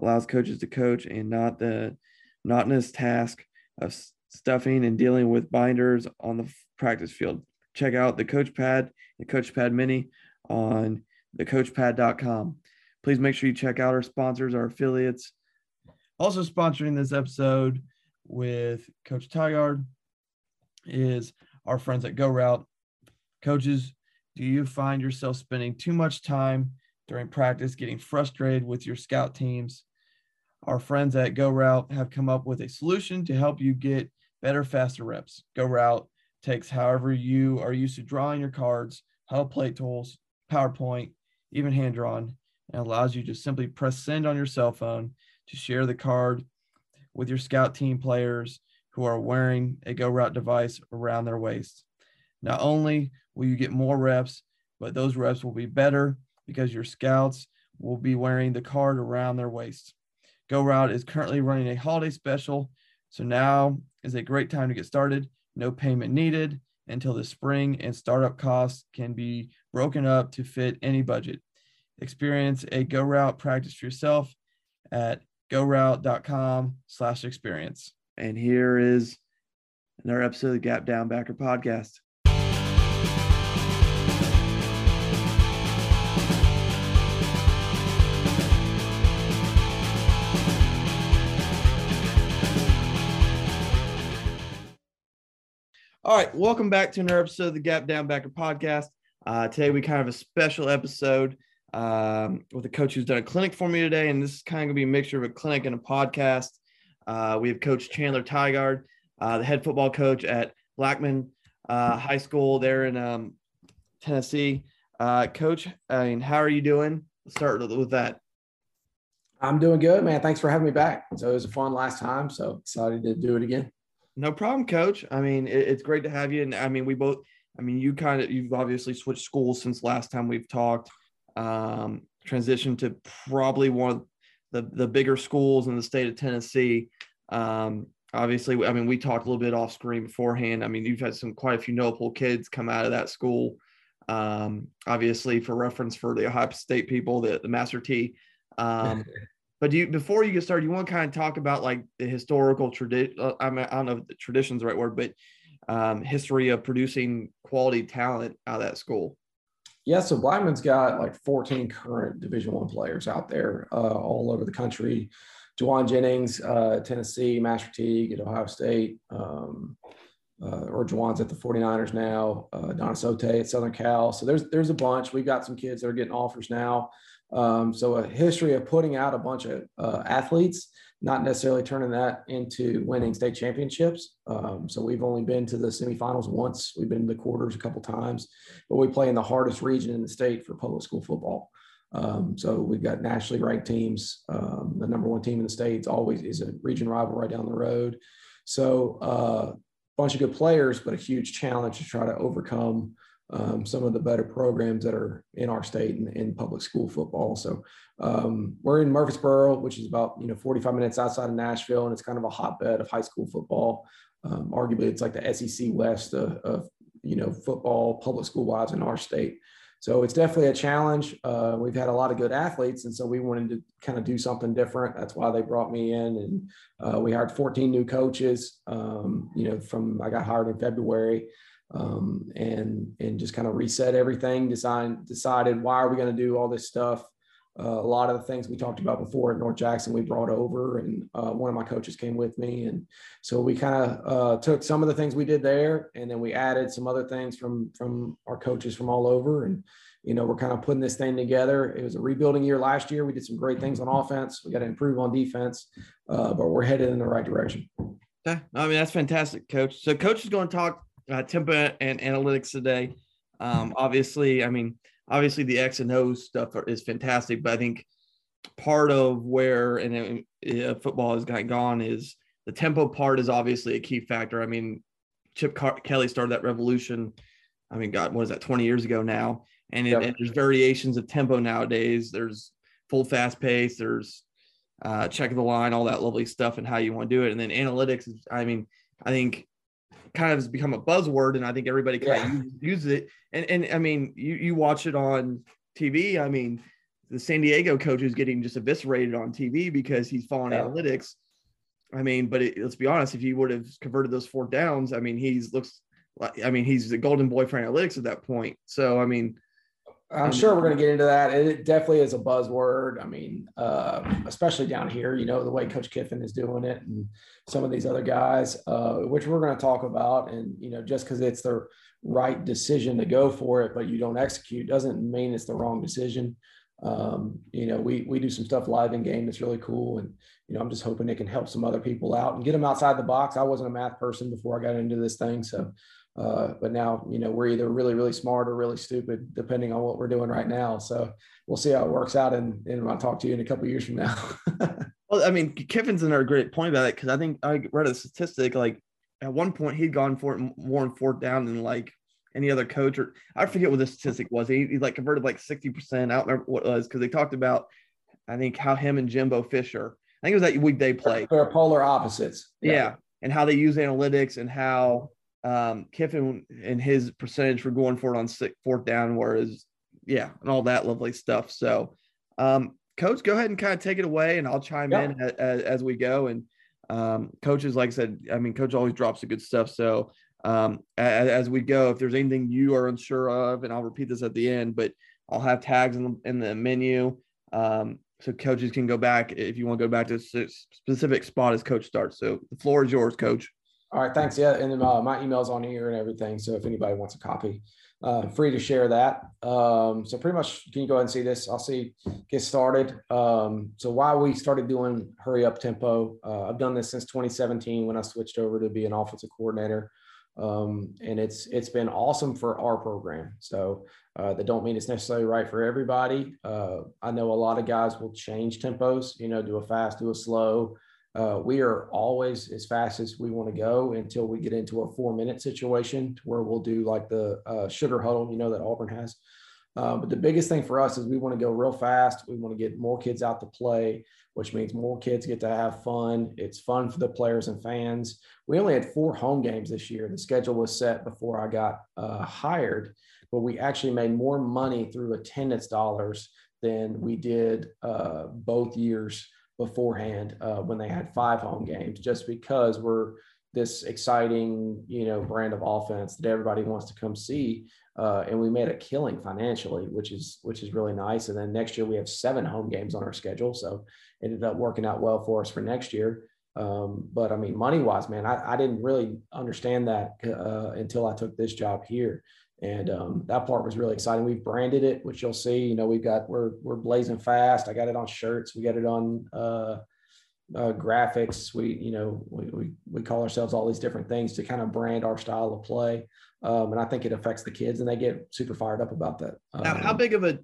allows coaches to coach and not the monotonous task of stuffing and dealing with binders on the practice field. Check out the Coach Pad and Coach Pad Mini on thecoachpad.com. Please make sure you check out our sponsors, our affiliates. Also sponsoring this episode with Coach Tygard is our friends at Go Route. Coaches, do you find yourself spending too much time during practice getting frustrated with your scout teams? Our friends at Go Route have come up with a solution to help you get better, faster reps. Go Route takes however you are used to drawing your cards, Hudl plate tools, PowerPoint, even hand drawn, and allows you to simply press send on your cell phone to share the card with your scout team players who are wearing a Go Route device around their waist. Not only will you get more reps, but those reps will be better because your scouts will be wearing the card around their waist. Go Route is currently running a holiday special, so now is a great time to get started. No payment needed until the spring, and startup costs can be broken up to fit any budget. Experience a Go Route practice for yourself at goroute.com slash experience. And here is another episode of the Gap Down Backer podcast. All right, welcome back to another episode of the Gap Down Backer podcast. Uh, today we kind of a special episode um, with a coach who's done a clinic for me today, and this is kind of gonna be a mixture of a clinic and a podcast. Uh, we have Coach Chandler Tygard, uh, the head football coach at Blackman uh, High School there in um, Tennessee. Uh, coach, I mean, how are you doing? Let's start with that. I'm doing good, man. Thanks for having me back. So it was a fun last time. So excited to do it again. No problem, coach. I mean, it, it's great to have you. And I mean, we both, I mean, you kind of, you've obviously switched schools since last time we've talked, um, transitioned to probably one of the, the bigger schools in the state of Tennessee. Um, obviously, I mean, we talked a little bit off screen beforehand. I mean, you've had some quite a few notable kids come out of that school. Um, obviously, for reference for the Ohio State people, the, the Master T. Um, But you before you get started, you want to kind of talk about like the historical tradition? Uh, I, mean, I don't know if the tradition's the right word, but um, history of producing quality talent out of that school. Yeah, so Blackman's got like 14 current Division One players out there uh, all over the country. Jauan Jennings, uh, Tennessee, Master Teague at Ohio State, um, uh, or Jauan's at the 49ers now, uh, Donna Sote at Southern Cal. So there's there's a bunch. We've got some kids that are getting offers now. Um, so a history of putting out a bunch of uh, athletes, not necessarily turning that into winning state championships. Um, so we've only been to the semifinals once. We've been to the quarters a couple times, but we play in the hardest region in the state for public school football. Um, so we've got nationally ranked teams. Um, the number one team in the states always is a region rival right down the road. So a uh, bunch of good players, but a huge challenge to try to overcome um, some of the better programs that are in our state in, in public school football. So um, we're in Murfreesboro, which is about you know 45 minutes outside of Nashville, and it's kind of a hotbed of high school football. Um, arguably, it's like the SEC West of, of you know football public school wise in our state. So it's definitely a challenge. Uh, we've had a lot of good athletes, and so we wanted to kind of do something different. That's why they brought me in, and uh, we hired 14 new coaches. Um, you know, from I got hired in February um, and and just kind of reset everything. Design decided why are we going to do all this stuff? uh, a lot of the things we talked about before at North Jackson, we brought over, and uh, one of my coaches came with me, and so we kind of uh, took some of the things we did there, and then we added some other things from from our coaches from all over, and you know we're kind of putting this thing together. It was a rebuilding year last year. We did some great things on offense. We got to improve on defense, uh, but we're headed in the right direction. Okay, I mean that's fantastic, Coach. So Coach is going to talk uh, tempo and analytics today. Um, obviously, I mean obviously the X and O stuff is fantastic, but I think part of where and uh, football has gotten gone is the tempo part is obviously a key factor. I mean, Chip Car- Kelly started that revolution. I mean, God, what is that? Twenty years ago now, and, it, yep. and there's variations of tempo nowadays. There's full fast pace. There's uh, check of the line, all that lovely stuff, and how you want to do it. And then analytics is, I mean, I think kind of has become a buzzword, and I think everybody kind yeah. of uses it. And and I mean, you you watch it on TV. I mean, the San Diego coach is getting just eviscerated on TV because he's following yeah. analytics. I mean, but it, let's be honest, if he would have converted those four downs, I mean, he's looks like I mean, he's the golden boy for analytics at that point. So I mean, I'm sure we're going to get into that. It definitely is a buzzword. I mean, uh, especially down here, you know, the way Coach Kiffin is doing it and some of these other guys, uh, which we're going to talk about. And, you know, just because it's the right decision to go for it, but you don't execute doesn't mean it's the wrong decision. Um, you know, we, we do some stuff live in game that's really cool. And, you know, I'm just hoping it can help some other people out and get them outside the box. I wasn't a math person before I got into this thing. So uh, but now, you know, we're either really, really smart or really stupid, depending on what we're doing right now. So we'll see how it works out. And, and I'll talk to you in a couple years from now. well, I mean, Kiffin's another great point about it because I think I read a statistic like at one point he'd gone for it more in fourth down than like any other coach or I forget what the statistic was. He, he like converted like 60%. I don't remember what it was because they talked about, I think, how him and Jimbo Fisher, I think it was that week they played. They're polar opposites. Yeah. yeah. And how they use analytics and how um, Kiffin and his percentage for going for it on six, fourth down, whereas, yeah, and all that lovely stuff. So, um, coach, go ahead and kind of take it away, and I'll chime yeah. in as, as, we go. And um, coaches, like I said, I mean, coach always drops the good stuff. So, um, as, as, we go, if there's anything you are unsure of, and I'll repeat this at the end, but I'll have tags in the, in the menu. Um, so coaches can go back if you want to go back to a specific spot as coach starts. So the floor is yours, coach. All right, thanks. Yeah, and uh, my email's on here and everything. So if anybody wants a copy, uh, free to share that. Um, so pretty much, can you go ahead and see this? I'll see. Get started. Um, so why we started doing hurry up tempo? Uh, I've done this since 2017 when I switched over to be an offensive coordinator, um, and it's it's been awesome for our program. So uh, that don't mean it's necessarily right for everybody. Uh, I know a lot of guys will change tempos. You know, do a fast, do a slow. Uh, we are always as fast as we want to go until we get into a four minute situation where we'll do like the uh, sugar huddle, you know, that Auburn has. Uh, but the biggest thing for us is we want to go real fast. We want to get more kids out to play, which means more kids get to have fun. It's fun for the players and fans. We only had four home games this year. The schedule was set before I got uh, hired, but we actually made more money through attendance dollars than we did uh, both years beforehand uh, when they had five home games, just because we're this exciting, you know, brand of offense that everybody wants to come see. Uh, and we made a killing financially, which is which is really nice. And then next year we have seven home games on our schedule, so it ended up working out well for us for next year. Um, but I mean, money wise, man, I, I didn't really understand that uh, until I took this job here and um, that part was really exciting. We've branded it, which you'll see. You know, we've got we're we're blazing fast. I got it on shirts. We got it on uh, uh, graphics. We you know we, we we call ourselves all these different things to kind of brand our style of play. Um, and I think it affects the kids, and they get super fired up about that. Now, how um, big of a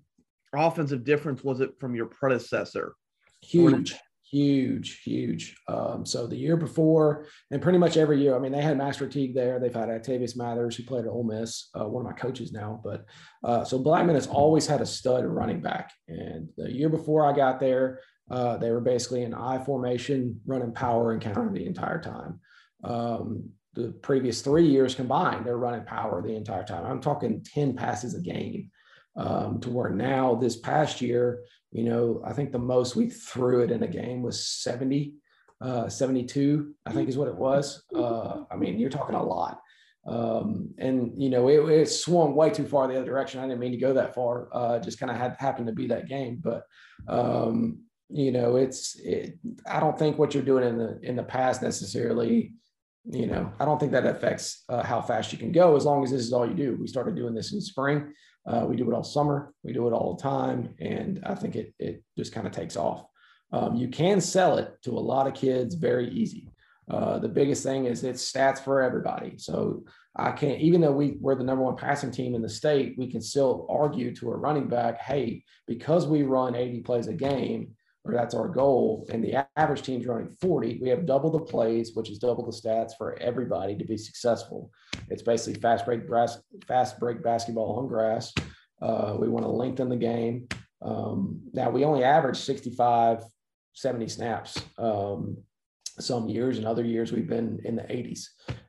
offensive difference was it from your predecessor? Huge huge, huge. Um, so the year before, and pretty much every year, I mean, they had Master Teague there. They've had Octavius Mathers, who played at Ole Miss, uh, one of my coaches now. But uh, so Blackman has always had a stud running back. And the year before I got there, uh, they were basically in I formation, running power and counter the entire time. Um, the previous three years combined, they're running power the entire time. I'm talking 10 passes a game um, to where now this past year, you know, I think the most we threw it in a game was 70, uh, 72, I think is what it was. Uh, I mean, you're talking a lot. Um, and you know, it, it, swung way too far the other direction. I didn't mean to go that far. Uh, just kind of had happened to be that game. But um, you know, it's it, I don't think what you're doing in the in the past necessarily. You know, I don't think that affects uh, how fast you can go as long as this is all you do. We started doing this in spring. Uh, we do it all summer. We do it all the time, and I think it it just kind of takes off. Um, you can sell it to a lot of kids very easy. Uh, the biggest thing is it's stats for everybody. So I can't, even though we, we're the number one passing team in the state, we can still argue to a running back, hey, because we run 80 plays a game, or that's our goal, and the average team's running 40, we have double the plays, which is double the stats for everybody to be successful. It's basically fast break grass, fast break basketball on grass. Uh, we want to lengthen the game. Um, now we only average 65, 70 snaps. Um, some years and other years we've been in the 80s.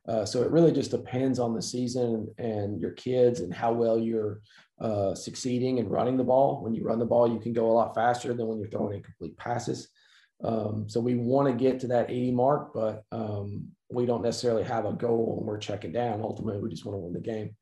Uh, so it really just depends on the season and your kids and how well you're uh, succeeding and running the ball. When you run the ball, you can go a lot faster than when you're throwing incomplete passes. Um, so we want to get to that 80 mark, but um, we don't necessarily have a goal when we're checking down. Ultimately, we just want to win the game.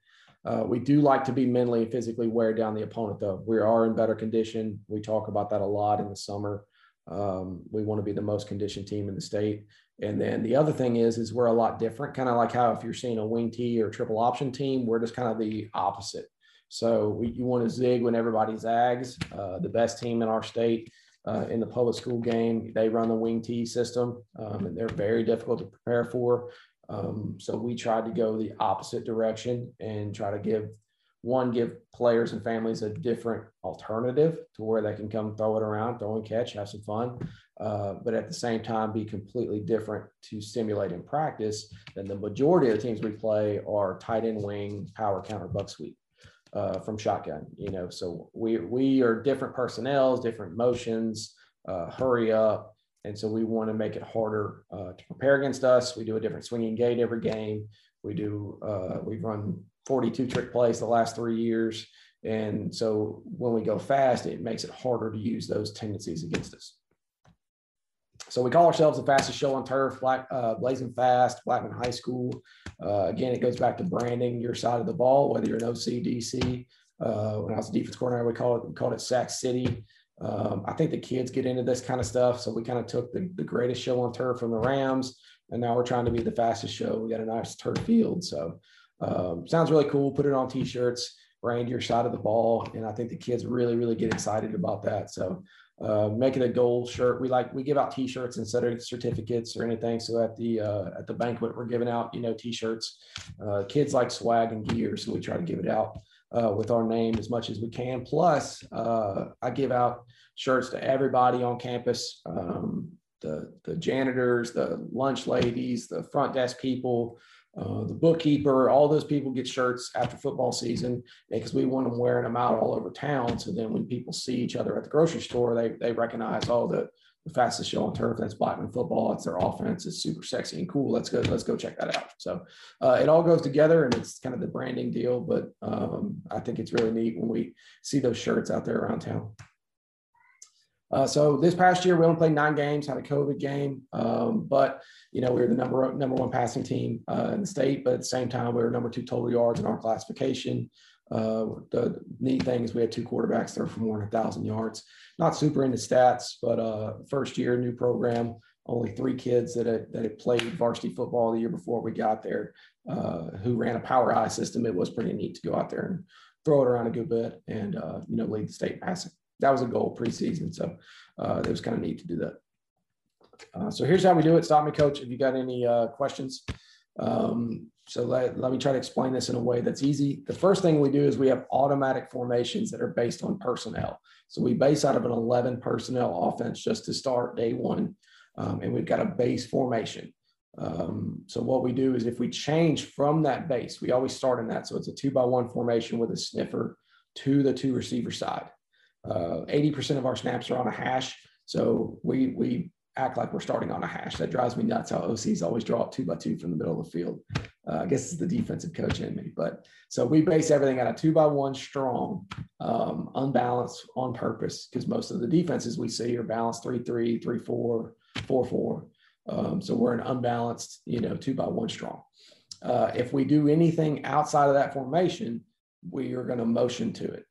Uh, we do like to be mentally and physically wear down the opponent, though. We are in better condition. We talk about that a lot in the summer. Um, we want to be the most conditioned team in the state. And then the other thing is, is we're a lot different, kind of like how if you're seeing a wing T or triple option team, we're just kind of the opposite. So we, you want to zig when everybody zags. Uh, the best team in our state uh, in the public school game, they run the wing T system, um, and they're very difficult to prepare for. Um, so we tried to go the opposite direction and try to give one give players and families a different alternative to where they can come throw it around throw and catch have some fun uh, but at the same time be completely different to simulate in practice than the majority of the teams we play are tight end wing power counter buck sweep uh, from shotgun you know so we we are different personnels different motions uh, hurry up and so we want to make it harder uh, to prepare against us we do a different swinging gate every game we do uh, we run 42 trick plays the last three years. And so when we go fast, it makes it harder to use those tendencies against us. So we call ourselves the fastest show on turf, Black, uh, Blazing Fast, Blackman High School. Uh, again, it goes back to branding your side of the ball, whether you're an OC, DC. Uh, when I was a defense coordinator, we called it, we it Sac City. Um, I think the kids get into this kind of stuff. So we kind of took the, the greatest show on turf from the Rams, and now we're trying to be the fastest show. We got a nice turf field. So um, sounds really cool. Put it on t-shirts, brand your side of the ball. And I think the kids really, really get excited about that. So uh, a gold shirt. We like, we give out t-shirts instead of certificates or anything. So at the, uh, at the banquet, we're giving out, you know, t-shirts, uh, kids like swag and gear. So we try to give it out uh, with our name as much as we can. Plus uh, I give out shirts to everybody on campus. Um, the, the janitors, the lunch ladies, the front desk people, uh, the bookkeeper, all those people get shirts after football season because we want them wearing them out all over town. So then when people see each other at the grocery store, they, they recognize, oh, the, the fastest show on turf, that's Blackman football. It's their offense. It's super sexy and cool. Let's go, let's go check that out. So uh, it all goes together and it's kind of the branding deal, but um, I think it's really neat when we see those shirts out there around town. Uh, so this past year, we only played nine games, had a COVID game, um, but you know we were the number number one passing team uh, in the state. But at the same time, we were number two total yards in our classification. Uh, the neat thing is we had two quarterbacks there for more than a thousand yards. Not super into stats, but uh, first year new program. Only three kids that had, that had played varsity football the year before we got there, uh, who ran a power I system. It was pretty neat to go out there and throw it around a good bit and uh, you know lead the state passing that was a goal preseason. So uh, it was kind of neat to do that. Uh, so here's how we do it. Stop me, coach, if you got any uh, questions. Um, so let, let me try to explain this in a way that's easy. The first thing we do is we have automatic formations that are based on personnel. So we base out of an 11 personnel offense just to start day one. Um, and we've got a base formation. Um, so what we do is if we change from that base, we always start in that. So it's a two by one formation with a sniffer to the two receiver side. Uh, 80% of our snaps are on a hash. So we, we act like we're starting on a hash. That drives me nuts how OCs always draw up two by two from the middle of the field. Uh, I guess it's the defensive coach in me. But so we base everything at a two by one strong, um, unbalanced on purpose because most of the defenses we see are balanced three, three, three, four, four, four. Um, so we're an unbalanced, you know, two by one strong. Uh, if we do anything outside of that formation, we are going to motion to it.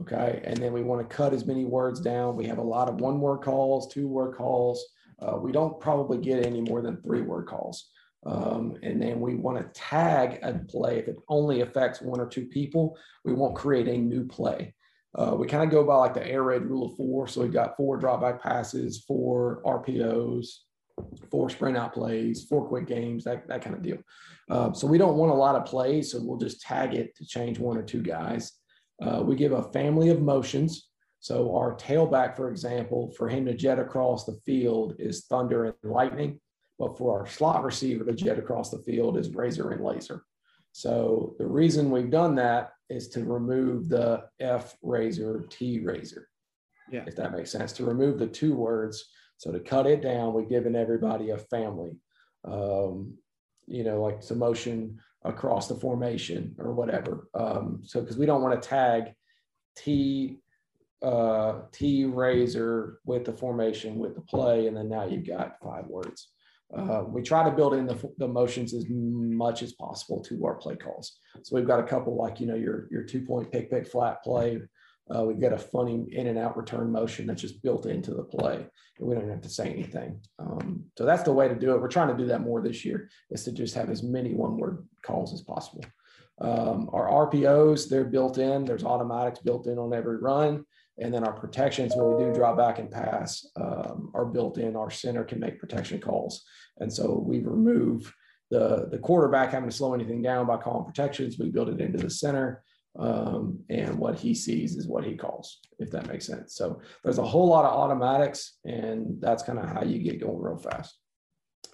Okay. And then we want to cut as many words down. We have a lot of one word calls, two word calls. Uh, we don't probably get any more than three word calls. Um, and then we want to tag a play. If it only affects one or two people, we won't create a new play. Uh, we kind of go by like the air raid rule of four. So we've got four dropback passes, four RPOs, four sprint out plays, four quick games, that, that kind of deal. Uh, so we don't want a lot of plays. So we'll just tag it to change one or two guys. Uh, we give a family of motions. So our tailback, for example, for him to jet across the field is thunder and lightning. But for our slot receiver to jet across the field is razor and laser. So the reason we've done that is to remove the F razor, T razor. Yeah. If that makes sense, to remove the two words. So to cut it down, we've given everybody a family. Um, you know, like some motion across the formation or whatever. Um, so because we don't want to tag T uh, T razor with the formation with the play, and then now you've got five words. Uh, we try to build in the, the motions as much as possible to our play calls. So we've got a couple like, you know, your, your two point pick, pick, flat play. Uh, we've got a funny in and out return motion that's just built into the play. And we don't have to say anything. Um, so that's the way to do it. We're trying to do that more this year is to just have as many one word calls as possible. Um, our RPOs, they're built in. There's automatics built in on every run. And then our protections, when we do draw back and pass, um, are built in. Our center can make protection calls. And so we remove the, the quarterback having to slow anything down by calling protections. We build it into the center. Um, and what he sees is what he calls, if that makes sense. So there's a whole lot of automatics, and that's kind of how you get going real fast.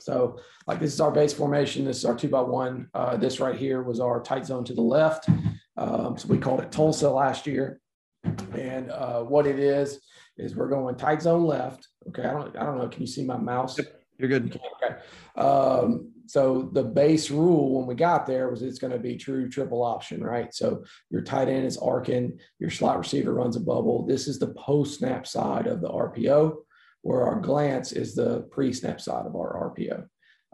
So, like this is our base formation. This is our two by one. Uh, this right here was our tight zone to the left. Um, so we called it Tulsa last year. And uh, what it is is we're going tight zone left. Okay, I don't I don't know. Can you see my mouse? Yep, you're good. Okay. Um, so the base rule when we got there was it's going to be true triple option, right? So your tight end is arcing, your slot receiver runs a bubble. This is the post snap side of the RPO, where our glance is the pre snap side of our RPO.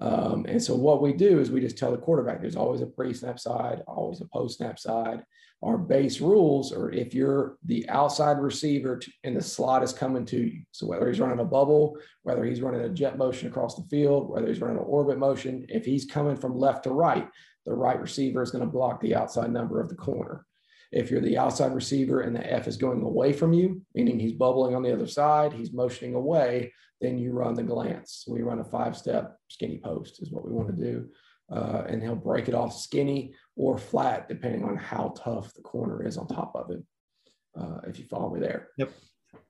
Um, and so what we do is we just tell the quarterback there's always a pre snap side, always a post snap side. Our base rules are if you're the outside receiver and the slot is coming to you. So whether he's running a bubble, whether he's running a jet motion across the field, whether he's running an orbit motion, if he's coming from left to right, the right receiver is going to block the outside number of the corner. If you're the outside receiver and the F is going away from you, meaning he's bubbling on the other side, he's motioning away, then you run the glance. We run a five step skinny post, is what we want to do uh, and he'll break it off skinny or flat, depending on how tough the corner is on top of it. Uh, if you follow me there. Yep.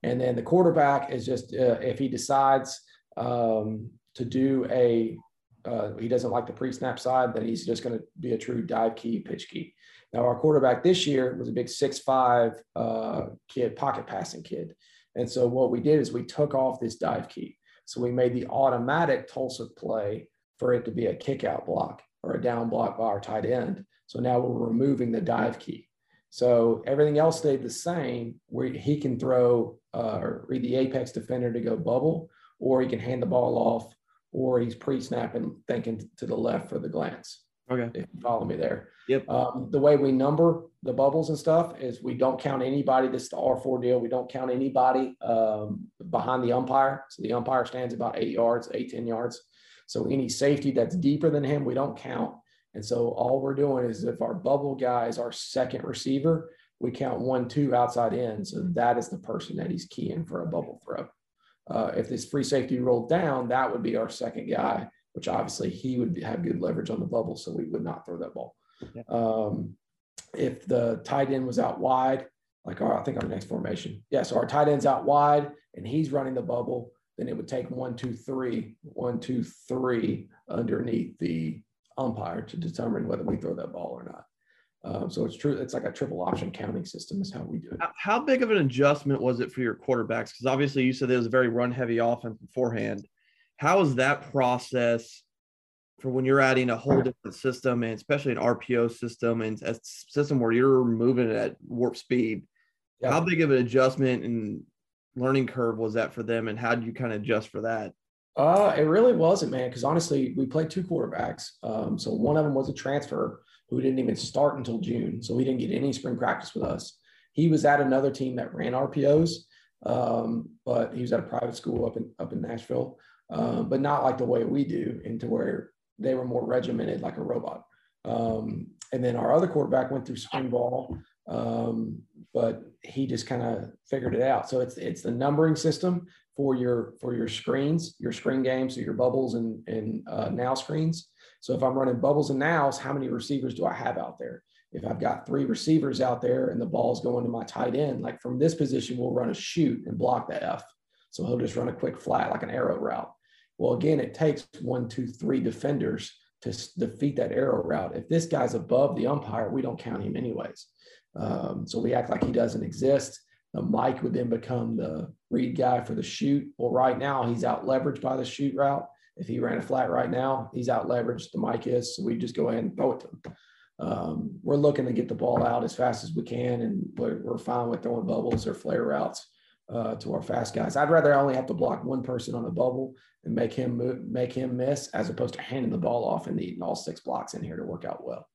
And then the quarterback is just uh, if he decides um, to do a uh, he doesn't like the pre-snap side, then he's just going to be a true dive key, pitch key. Now our quarterback this year was a big six-five uh, kid, pocket passing kid, and so what we did is we took off this dive key. So we made the automatic Tulsa play for it to be a kick out block or a down block by our tight end. So now we're removing the dive key. So everything else stayed the same where he can throw uh, or read the apex defender to go bubble, or he can hand the ball off, or he's pre-snapping thinking to the left for the glance. Okay. If you follow me there. Yep. Um, the way we number the bubbles and stuff is we don't count anybody. This is the R4 deal. We don't count anybody um, behind the umpire. So the umpire stands about eight yards, eight, 10 yards. So any safety that's deeper than him, we don't count. And so all we're doing is if our bubble guy is our second receiver, we count one, two outside in. So that is the person that he's keying for a bubble throw. Uh, if this free safety rolled down, that would be our second guy, which obviously he would have good leverage on the bubble, so we would not throw that ball. Yeah. Um, if the tight end was out wide, like our, I think our next formation, yeah, so our tight end's out wide and he's running the bubble, then it would take one, two, three, one, two, three underneath the umpire to determine whether we throw that ball or not. Um, so it's true. It's like a triple option counting system is how we do it. How big of an adjustment was it for your quarterbacks? Because obviously you said it was a very run heavy offense beforehand. How is that process for when you're adding a whole different system and especially an RPO system and a system where you're moving at warp speed? Yeah. How big of an adjustment and learning curve was that for them and how did you kind of adjust for that Uh, it really wasn't, man. Because honestly, we played two quarterbacks. Um, so one of them was a transfer who didn't even start until June, so he didn't get any spring practice with us. He was at another team that ran RPOs, um, but he was at a private school up in up in Nashville, um, but not like the way we do, into where they were more regimented like a robot. Um, and then our other quarterback went through spring ball, um, but he just kind of figured it out. So it's it's the numbering system for your for your screens, your screen games, so your bubbles and and uh, now screens. So if I'm running bubbles and nows, how many receivers do I have out there? If I've got three receivers out there and the ball's going to my tight end, like from this position, we'll run a shoot and block the F. So he'll just run a quick flat like an arrow route. Well, again, it takes one, two, three defenders to defeat that arrow route. If this guy's above the umpire, we don't count him anyways. Um, so we act like he doesn't exist. The Mike would then become the read guy for the shoot. Well, right now he's out leveraged by the shoot route. If he ran a flat right now, he's out leveraged. The Mike is. So we just go ahead and throw it to him. Um, we're looking to get the ball out as fast as we can, and we're, we're fine with throwing bubbles or flare routes uh, to our fast guys. I'd rather only have to block one person on a bubble and make him move, make him miss, as opposed to handing the ball off and needing all six blocks in here to work out well.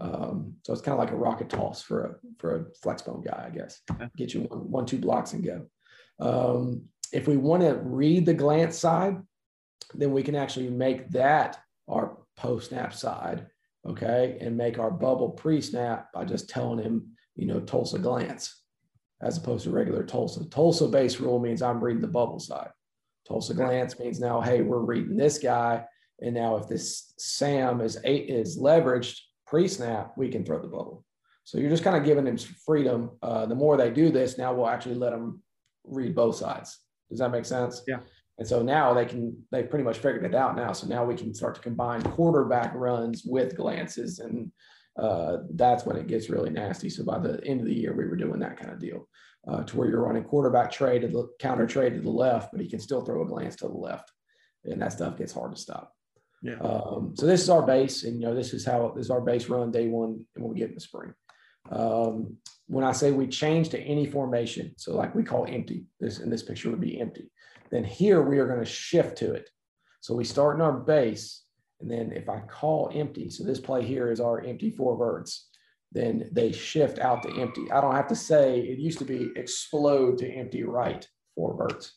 Um, so it's kind of like a rocket toss for a for a flex bone guy, I guess. Get you one, one two blocks and go. Um, if we want to read the glance side, then we can actually make that our post snap side, okay, and make our bubble pre snap by just telling him, you know, Tulsa glance as opposed to regular Tulsa. Tulsa base rule means I'm reading the bubble side. Tulsa glance means now, hey, we're reading this guy. And now if this Sam is eight is leveraged pre-snap, we can throw the bubble. So you're just kind of giving them freedom. Uh, the more they do this, now we'll actually let them read both sides. Does that make sense? Yeah. And so now they can, they've pretty much figured it out now. So now we can start to combine quarterback runs with glances and uh, that's when it gets really nasty. So by the end of the year, we were doing that kind of deal uh, to where you're running quarterback trade to the counter trey to the left, but he can still throw a glance to the left, and that stuff gets hard to stop. Yeah. Um, so this is our base, and you know this is how this is our base run day one, and when we get in the spring. Um, when I say we change to any formation, so like we call empty, this in this picture would be empty. Then here we are going to shift to it. So we start in our base, and then if I call empty, so this play here is our empty four birds, then they shift out to empty. I don't have to say, it used to be explode to empty right four birds.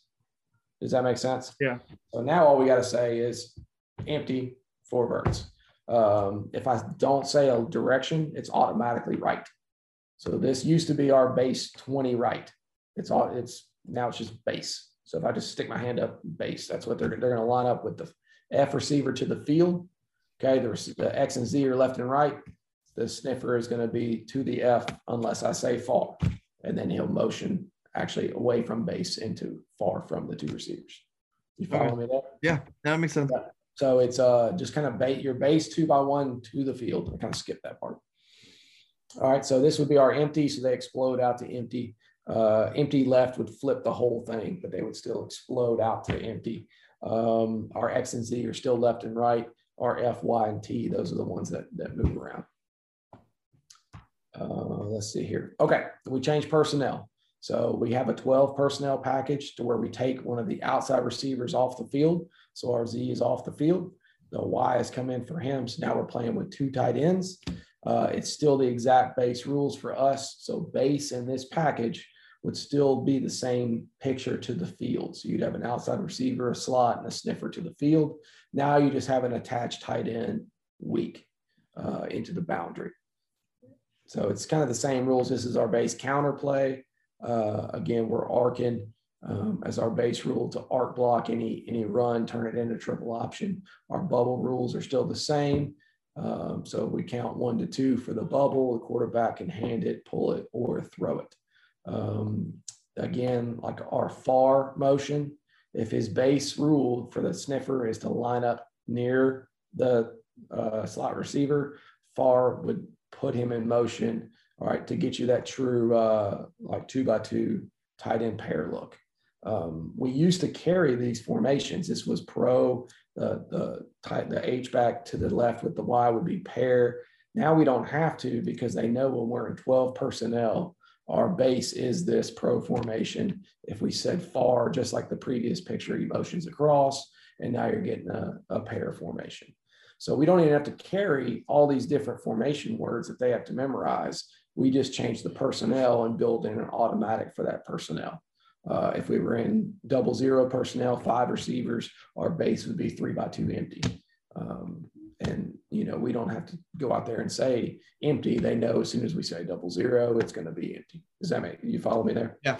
Does that make sense? Yeah. So now all we got to say is empty four birds. Um, if I don't say a direction, it's automatically right. So this used to be our base 20 right. It's all it's now it's just base. So if I just stick my hand up base, that's what they're, they're going to line up with the F receiver to the field. Okay, the, the X and Z are left and right. The sniffer is going to be to the F unless I say far. And then he'll motion actually away from base into far from the two receivers. You follow me there? Yeah, that makes sense. Yeah. So it's uh just kind of bait your base two by one to the field. I kind of skip that part. All right, so this would be our empty. So they explode out to empty. Uh, empty left would flip the whole thing, but they would still explode out to empty. Um, our X and Z are still left and right. Our F, Y, and T, those are the ones that, that move around. Uh, let's see here. Okay, we change personnel. So we have a 12 personnel package to where we take one of the outside receivers off the field. So our Z is off the field. The Y has come in for him. So now we're playing with two tight ends. Uh, it's still the exact base rules for us. So base in this package would still be the same picture to the field. So you'd have an outside receiver, a slot, and a sniffer to the field. Now you just have an attached tight end weak uh, into the boundary. So it's kind of the same rules. This is our base counter play. Uh, again, we're arcing um, as our base rule to arc block any, any run, turn it into triple option. Our bubble rules are still the same. Um, so we count one to two for the bubble. The quarterback can hand it, pull it, or throw it. Um, again, like our far motion, if his base rule for the sniffer is to line up near the uh, slot receiver, far would put him in motion, all right, to get you that true uh, like two by two tight end pair look. Um, we used to carry these formations. This was pro, uh, the tight, the H back to the left with the Y would be pair. Now we don't have to because they know when we're in 12 personnel, our base is this pro formation. If we said far, just like the previous picture, he motions across. and now you're getting a, a pair formation. So we don't even have to carry all these different formation words that they have to memorize. We just change the personnel and build in an automatic for that personnel. Uh, if we were in double zero personnel, five receivers, our base would be three by two empty. Um, and you know we don't have to go out there and say empty. They know as soon as we say double zero, it's going to be empty. Does that make you follow me there? Yeah.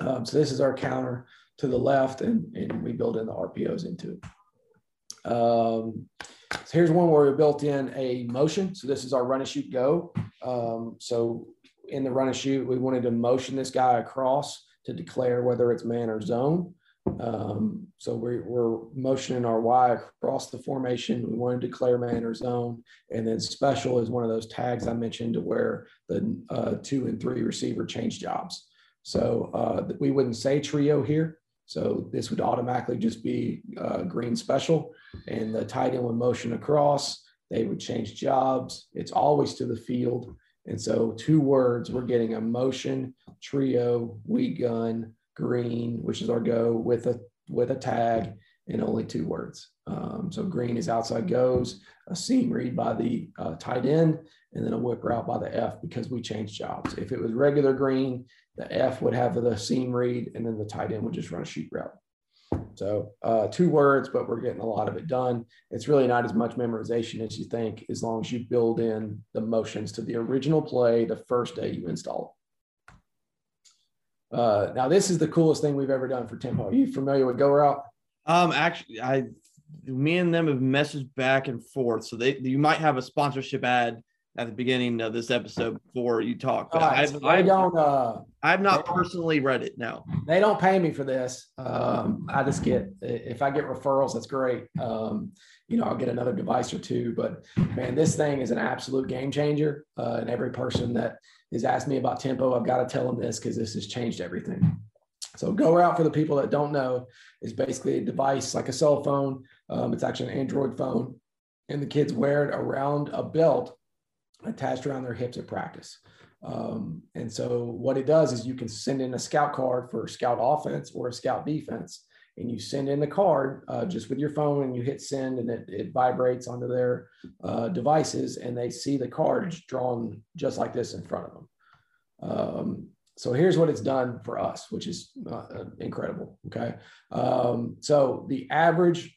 Um, so this is our counter to the left, and, and we build in the RPOs into it. Um, so here's one where we built in a motion. So this is our run and shoot go. Um, so in the run and shoot, we wanted to motion this guy across to declare whether it's man or zone. Um, so we're, we're motioning our Y across the formation. We want to declare man or zone. And then special is one of those tags I mentioned to where the uh, two and three receiver change jobs. So uh, we wouldn't say trio here. So this would automatically just be uh, green special and the tight end would motion across. They would change jobs. It's always to the field. And so two words, we're getting a motion, trio, we gun, green, which is our go with a with a tag and only two words. Um, so green is outside goes, a seam read by the uh, tight end, and then a whip route by the F because we changed jobs. If it was regular green, the F would have the seam read, and then the tight end would just run a shoot route. So uh, two words, but we're getting a lot of it done. It's really not as much memorization as you think, as long as you build in the motions to the original play the first day you install it. Uh, now, this is the coolest thing we've ever done for Tempo. Are you familiar with Go Route? Um, actually, I, me and them have messaged back and forth, so they you might have a sponsorship ad at the beginning of this episode before you talk. But Right, I've, so I've, don't. Uh, I've not personally read it. No. they don't pay me for this. Um, I just get if I get referrals, that's great. Um, you know, I'll get another device or two. But man, this thing is an absolute game changer. Uh, and every person that has asked me about tempo, I've got to tell them this because this has changed everything. So go route for the people that don't know is basically a device like a cell phone. Um, it's actually an Android phone, and the kids wear it around a belt attached around their hips at practice. Um, and so what it does is you can send in a scout card for scout offense or a scout defense, and you send in the card uh, just with your phone and you hit send and it, it vibrates onto their uh, devices and they see the cards drawn just like this in front of them. Um, so here's what it's done for us, which is uh, incredible. Okay. Um, so the average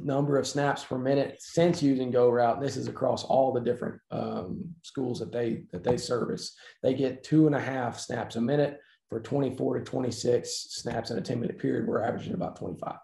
number of snaps per minute since using go route this is across all the different um, schools that they that they service they get two and a half snaps a minute for 24 to 26 snaps in a 10 minute period we're averaging about 25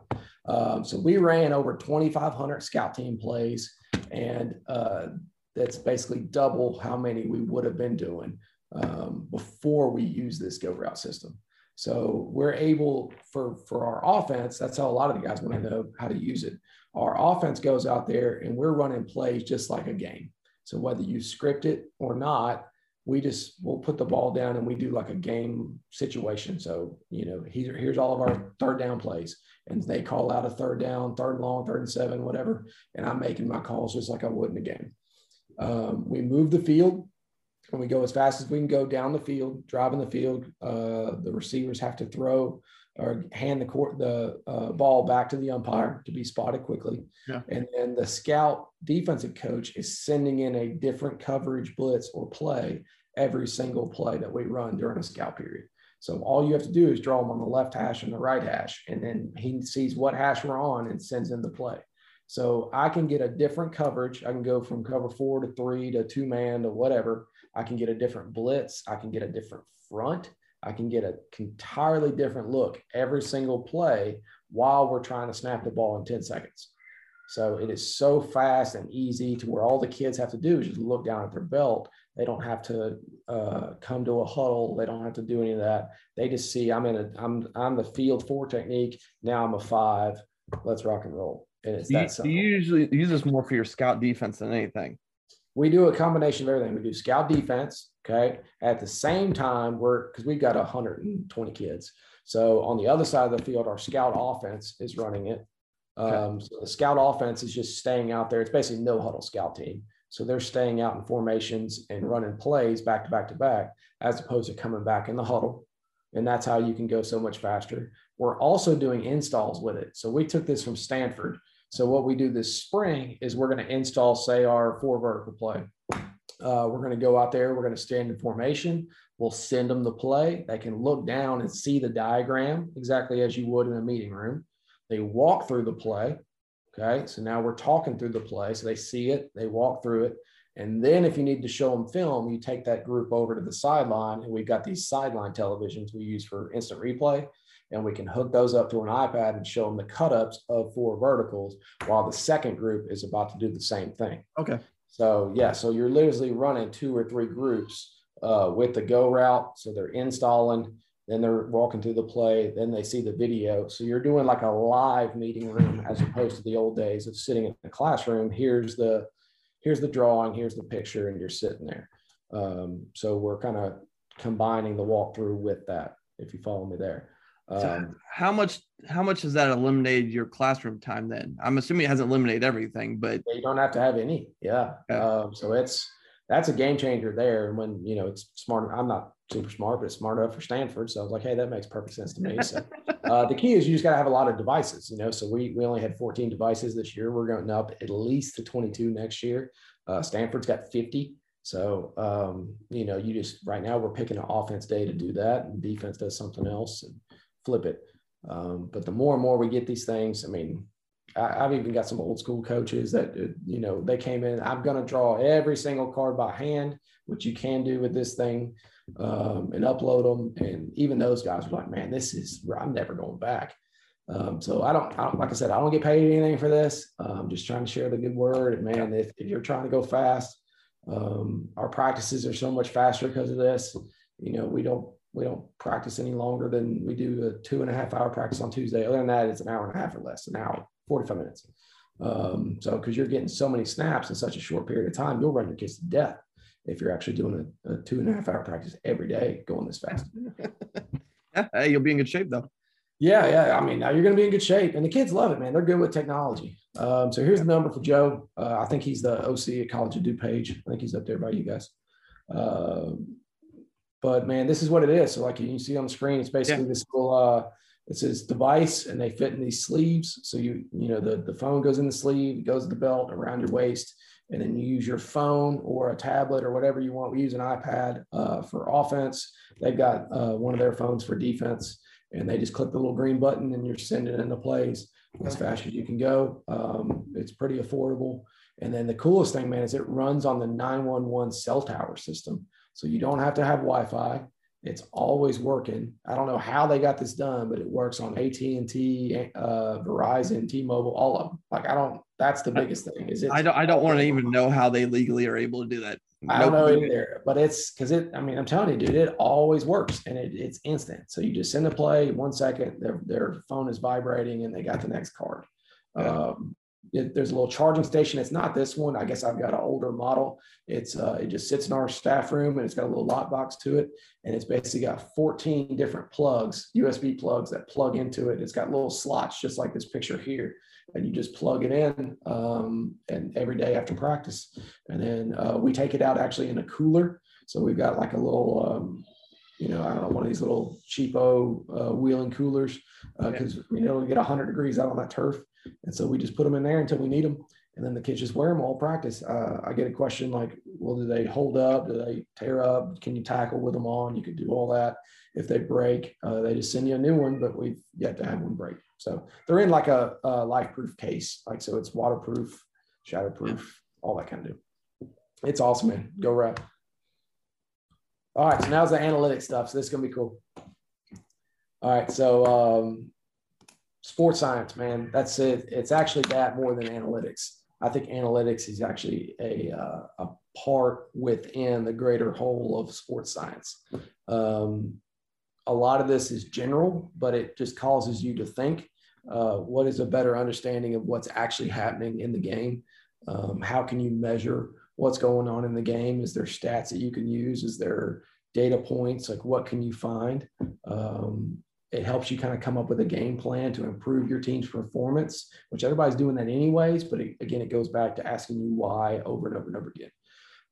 um, so we ran over 2500 scout team plays and uh, that's basically double how many we would have been doing um, before we use this go route system. So we're able for for our offense that's how a lot of the guys want to know how to use it. Our offense goes out there and we're running plays just like a game. So whether you script it or not, we just we'll put the ball down and we do like a game situation. So you know, here, here's all of our third down plays, and they call out a third down, third and long, third and seven, whatever, and I'm making my calls just like I would in a game. Um, we move the field and we go as fast as we can go down the field, driving the field. Uh, the receivers have to throw or hand the court the uh, ball back to the umpire to be spotted quickly. Yeah. And then the scout defensive coach is sending in a different coverage blitz or play every single play that we run during a scout period. So all you have to do is draw them on the left hash and the right hash, and then he sees what hash we're on and sends in the play. So I can get a different coverage. I can go from cover four to three to two man to whatever. I can get a different blitz. I can get a different front. I can get an entirely different look every single play while we're trying to snap the ball in 10 seconds. So it is so fast and easy to where all the kids have to do is just look down at their belt. They don't have to uh, come to a huddle. They don't have to do any of that. They just see I'm in a I'm I'm the field four technique. Now I'm a five. Let's rock and roll. And it's You, that you usually use this more for your scout defense than anything. we do a combination of everything. We do scout defense. Okay. At the same time, we're because we've got 120 kids. So on the other side of the field, our scout offense is running it. Um, so the scout offense is just staying out there. It's basically no huddle scout team. So they're staying out in formations and running plays back to back to back, as opposed to coming back in the huddle. And that's how you can go so much faster. we're also doing installs with it. So we took this from Stanford. So what we do this spring is we're going to install, say, our four vertical play. Uh, we're going to go out there. We're going to stand in formation. We'll send them the play. They can look down and see the diagram exactly as you would in a meeting room. They walk through the play. Okay. So now we're talking through the play. So they see it, they walk through it. And then if you need to show them film, you take that group over to the sideline. And we've got these sideline televisions we use for instant replay. And we can hook those up to an iPad and show them the cut ups of four verticals while the second group is about to do the same thing. Okay. So, yeah. So you're literally running two or three groups uh, with the GoRout. So they're installing, then they're walking through the play, then they see the video. So you're doing like a live meeting room as opposed to the old days of sitting in the classroom. Here's the here's the drawing, here's the picture, and you're sitting there. Um, so we're kind of combining the walkthrough with that, if you follow me there. Um, so how much how much has that eliminated your classroom time then? I'm assuming it hasn't eliminated everything, but you don't have to have any. Yeah. yeah. Um, so it's that's a game changer there. And when you know it's smart, I'm not super smart, but it's smart enough for Stanford. So I was like, hey, that makes perfect sense to me. So uh, the key is you just got to have a lot of devices, you know. So we we only had 14 devices this year. We're going up at least to 22 next year. Uh, Stanford's got 50. So um, you know, you just right now we're picking an offense day to do that, and defense does something else and flip it. Um, but the more and more we get these things, I mean, I, have even got some old school coaches that, uh, you know, they came in, I'm going to draw every single card by hand, which you can do with this thing um, and upload them. And even those guys were like, man, this is, I'm never going back. Um, so I don't, I don't, like I said, I don't get paid anything for this. I'm just trying to share the good word. And man, if, if you're trying to go fast, um, our practices are so much faster because of this. You know, we don't, we don't practice any longer than we do a two and a half hour practice on Tuesday. Other than that, it's an hour and a half or less, an hour. 45 minutes. Um, so, because you're getting so many snaps in such a short period of time, you'll run your kids to death if you're actually doing a, a two and a half hour practice every day going this fast. yeah, hey, you'll be in good shape though. Yeah, yeah. I mean, now you're going to be in good shape, and the kids love it, man. They're good with technology. Um, so here's the number for Joe. Uh, I think he's the OC at College of DuPage. I think he's up there by you guys. Uh, but man, this is what it is. So like you see on the screen, it's basically yeah. this little uh, it says device and they fit in these sleeves. So you, you know, the, the phone goes in the sleeve, it goes to the belt around your waist, and then you use your phone or a tablet or whatever you want. We use an iPad uh, for offense. They've got uh, one of their phones for defense, and they just click the little green button and you're sending in the plays as fast as you can go. Um, it's pretty affordable. And then the coolest thing, man, is it runs on the 911 cell tower system. So you don't have to have Wi-Fi. It's always working. I don't know how they got this done, but it works on AT and T, uh, Verizon, T-Mobile, all of them. Like I don't. That's the biggest thing. Is it? I don't. I don't want to even know how they legally are able to do that. I don't know either, but it's because it. I mean, I'm telling you, dude, it always works and it, it's instant. So you just send a play, one second, their their phone is vibrating and they got the next card. Yeah. Um, it, there's a little charging station. It's not this one. I guess I've got an older model. It's uh, it just sits in our staff room and it's got a little lock box to it. And it's basically got 14 different plugs, USB plugs that plug into it. It's got little slots just like this picture here. And you just plug it in um, and every day after practice. And then uh, we take it out actually in a cooler. So we've got like a little um, you know, I don't know, one of these little cheapo uh, wheeling coolers because uh, you know we get 100 degrees out on that turf, and so we just put them in there until we need them. And then the kids just wear them all practice. Uh, I get a question like, well, do they hold up? Do they tear up? Can you tackle with them on? You can do all that. If they break, uh, they just send you a new one, but we've yet to have one break. So they're in like a, a life-proof case. Like, so it's waterproof, shatterproof, all that kind of do. It's awesome, man. GoRout. All right. So now's the analytics stuff. So this is going to be cool. All right. So um, sports science, man, that's it. It's actually that more than analytics. I think analytics is actually a, uh, a part within the greater whole of sports science. Um, a lot of this is general, but it just causes you to think uh, what is a better understanding of what's actually happening in the game? Um, how can you measure what's going on in the game? Is there stats that you can use? Is there data points? Like what can you find? Um, it helps you kind of come up with a game plan to improve your team's performance, which everybody's doing that anyways. But it, again, it goes back to asking you why over and over and over again.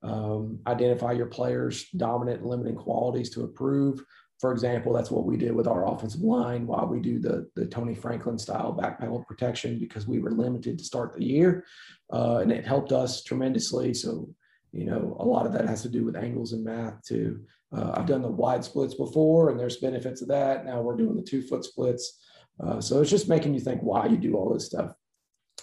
Um, identify your players' dominant and limiting qualities to improve. for example, that's what we did with our offensive line while we do the, the Tony Franklin style back pedal protection because we were limited to start the year. Uh, and it helped us tremendously. So, you know, a lot of that has to do with angles and math too. Uh, I've done the wide splits before and there's benefits of that. Now we're doing the two foot splits. Uh, so it's just making you think why you do all this stuff.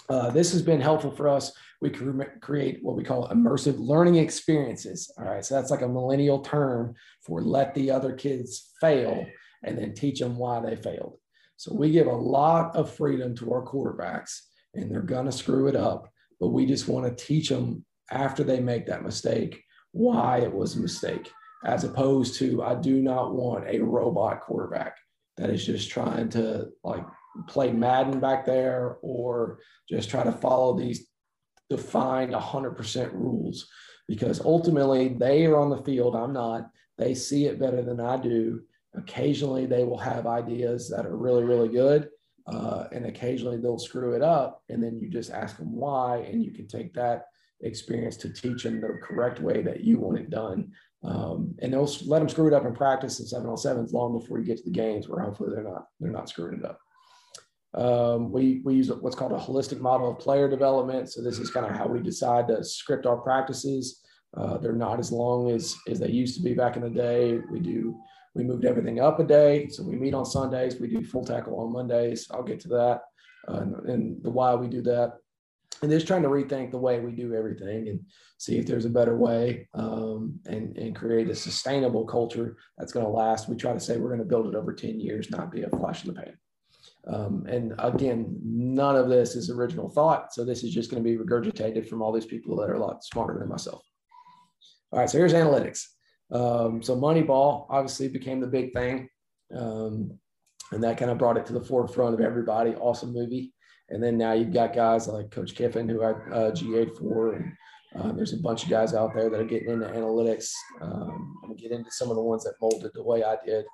Uh, this has been helpful for us. We create what we call immersive learning experiences. All right. So that's like a millennial term for let the other kids fail and then teach them why they failed. So we give a lot of freedom to our quarterbacks and they're going to screw it up, but we just want to teach them after they make that mistake why it was a mistake, as opposed to I do not want a robot quarterback that is just trying to like play Madden back there or just try to follow these defined 100% rules because ultimately they are on the field. I'm not. They see it better than I do. Occasionally they will have ideas that are really, really good. Uh, and occasionally they'll screw it up. And then you just ask them why. And you can take that experience to teach them the correct way that you want it done. Um, and they'll let them screw it up in practice in seven on sevens long before you get to the games where hopefully they're not, they're not screwing it up. Um, we, we use what's called a holistic model of player development. So this is kind of how we decide to script our practices. Uh, they're not as long as, as they used to be back in the day. We do, we moved everything up a day. So we meet on Sundays, we do full tackle on Mondays. I'll get to that uh, and, and the why we do that. And just trying to rethink the way we do everything and see if there's a better way um, and, and create a sustainable culture that's going to last. We try to say we're going to build it over 10 years, not be a flash in the pan. Um, and again, none of this is original thought. So this is just going to be regurgitated from all these people that are a lot smarter than myself. All right, so here's analytics. Um, so Moneyball obviously became the big thing. Um, and that kind of brought it to the forefront of everybody. Awesome movie. And then now you've got guys like Coach Kiffin, who I uh, GA'd for. And uh, there's a bunch of guys out there that are getting into analytics. Um, I'm going to get into some of the ones that molded the way I did.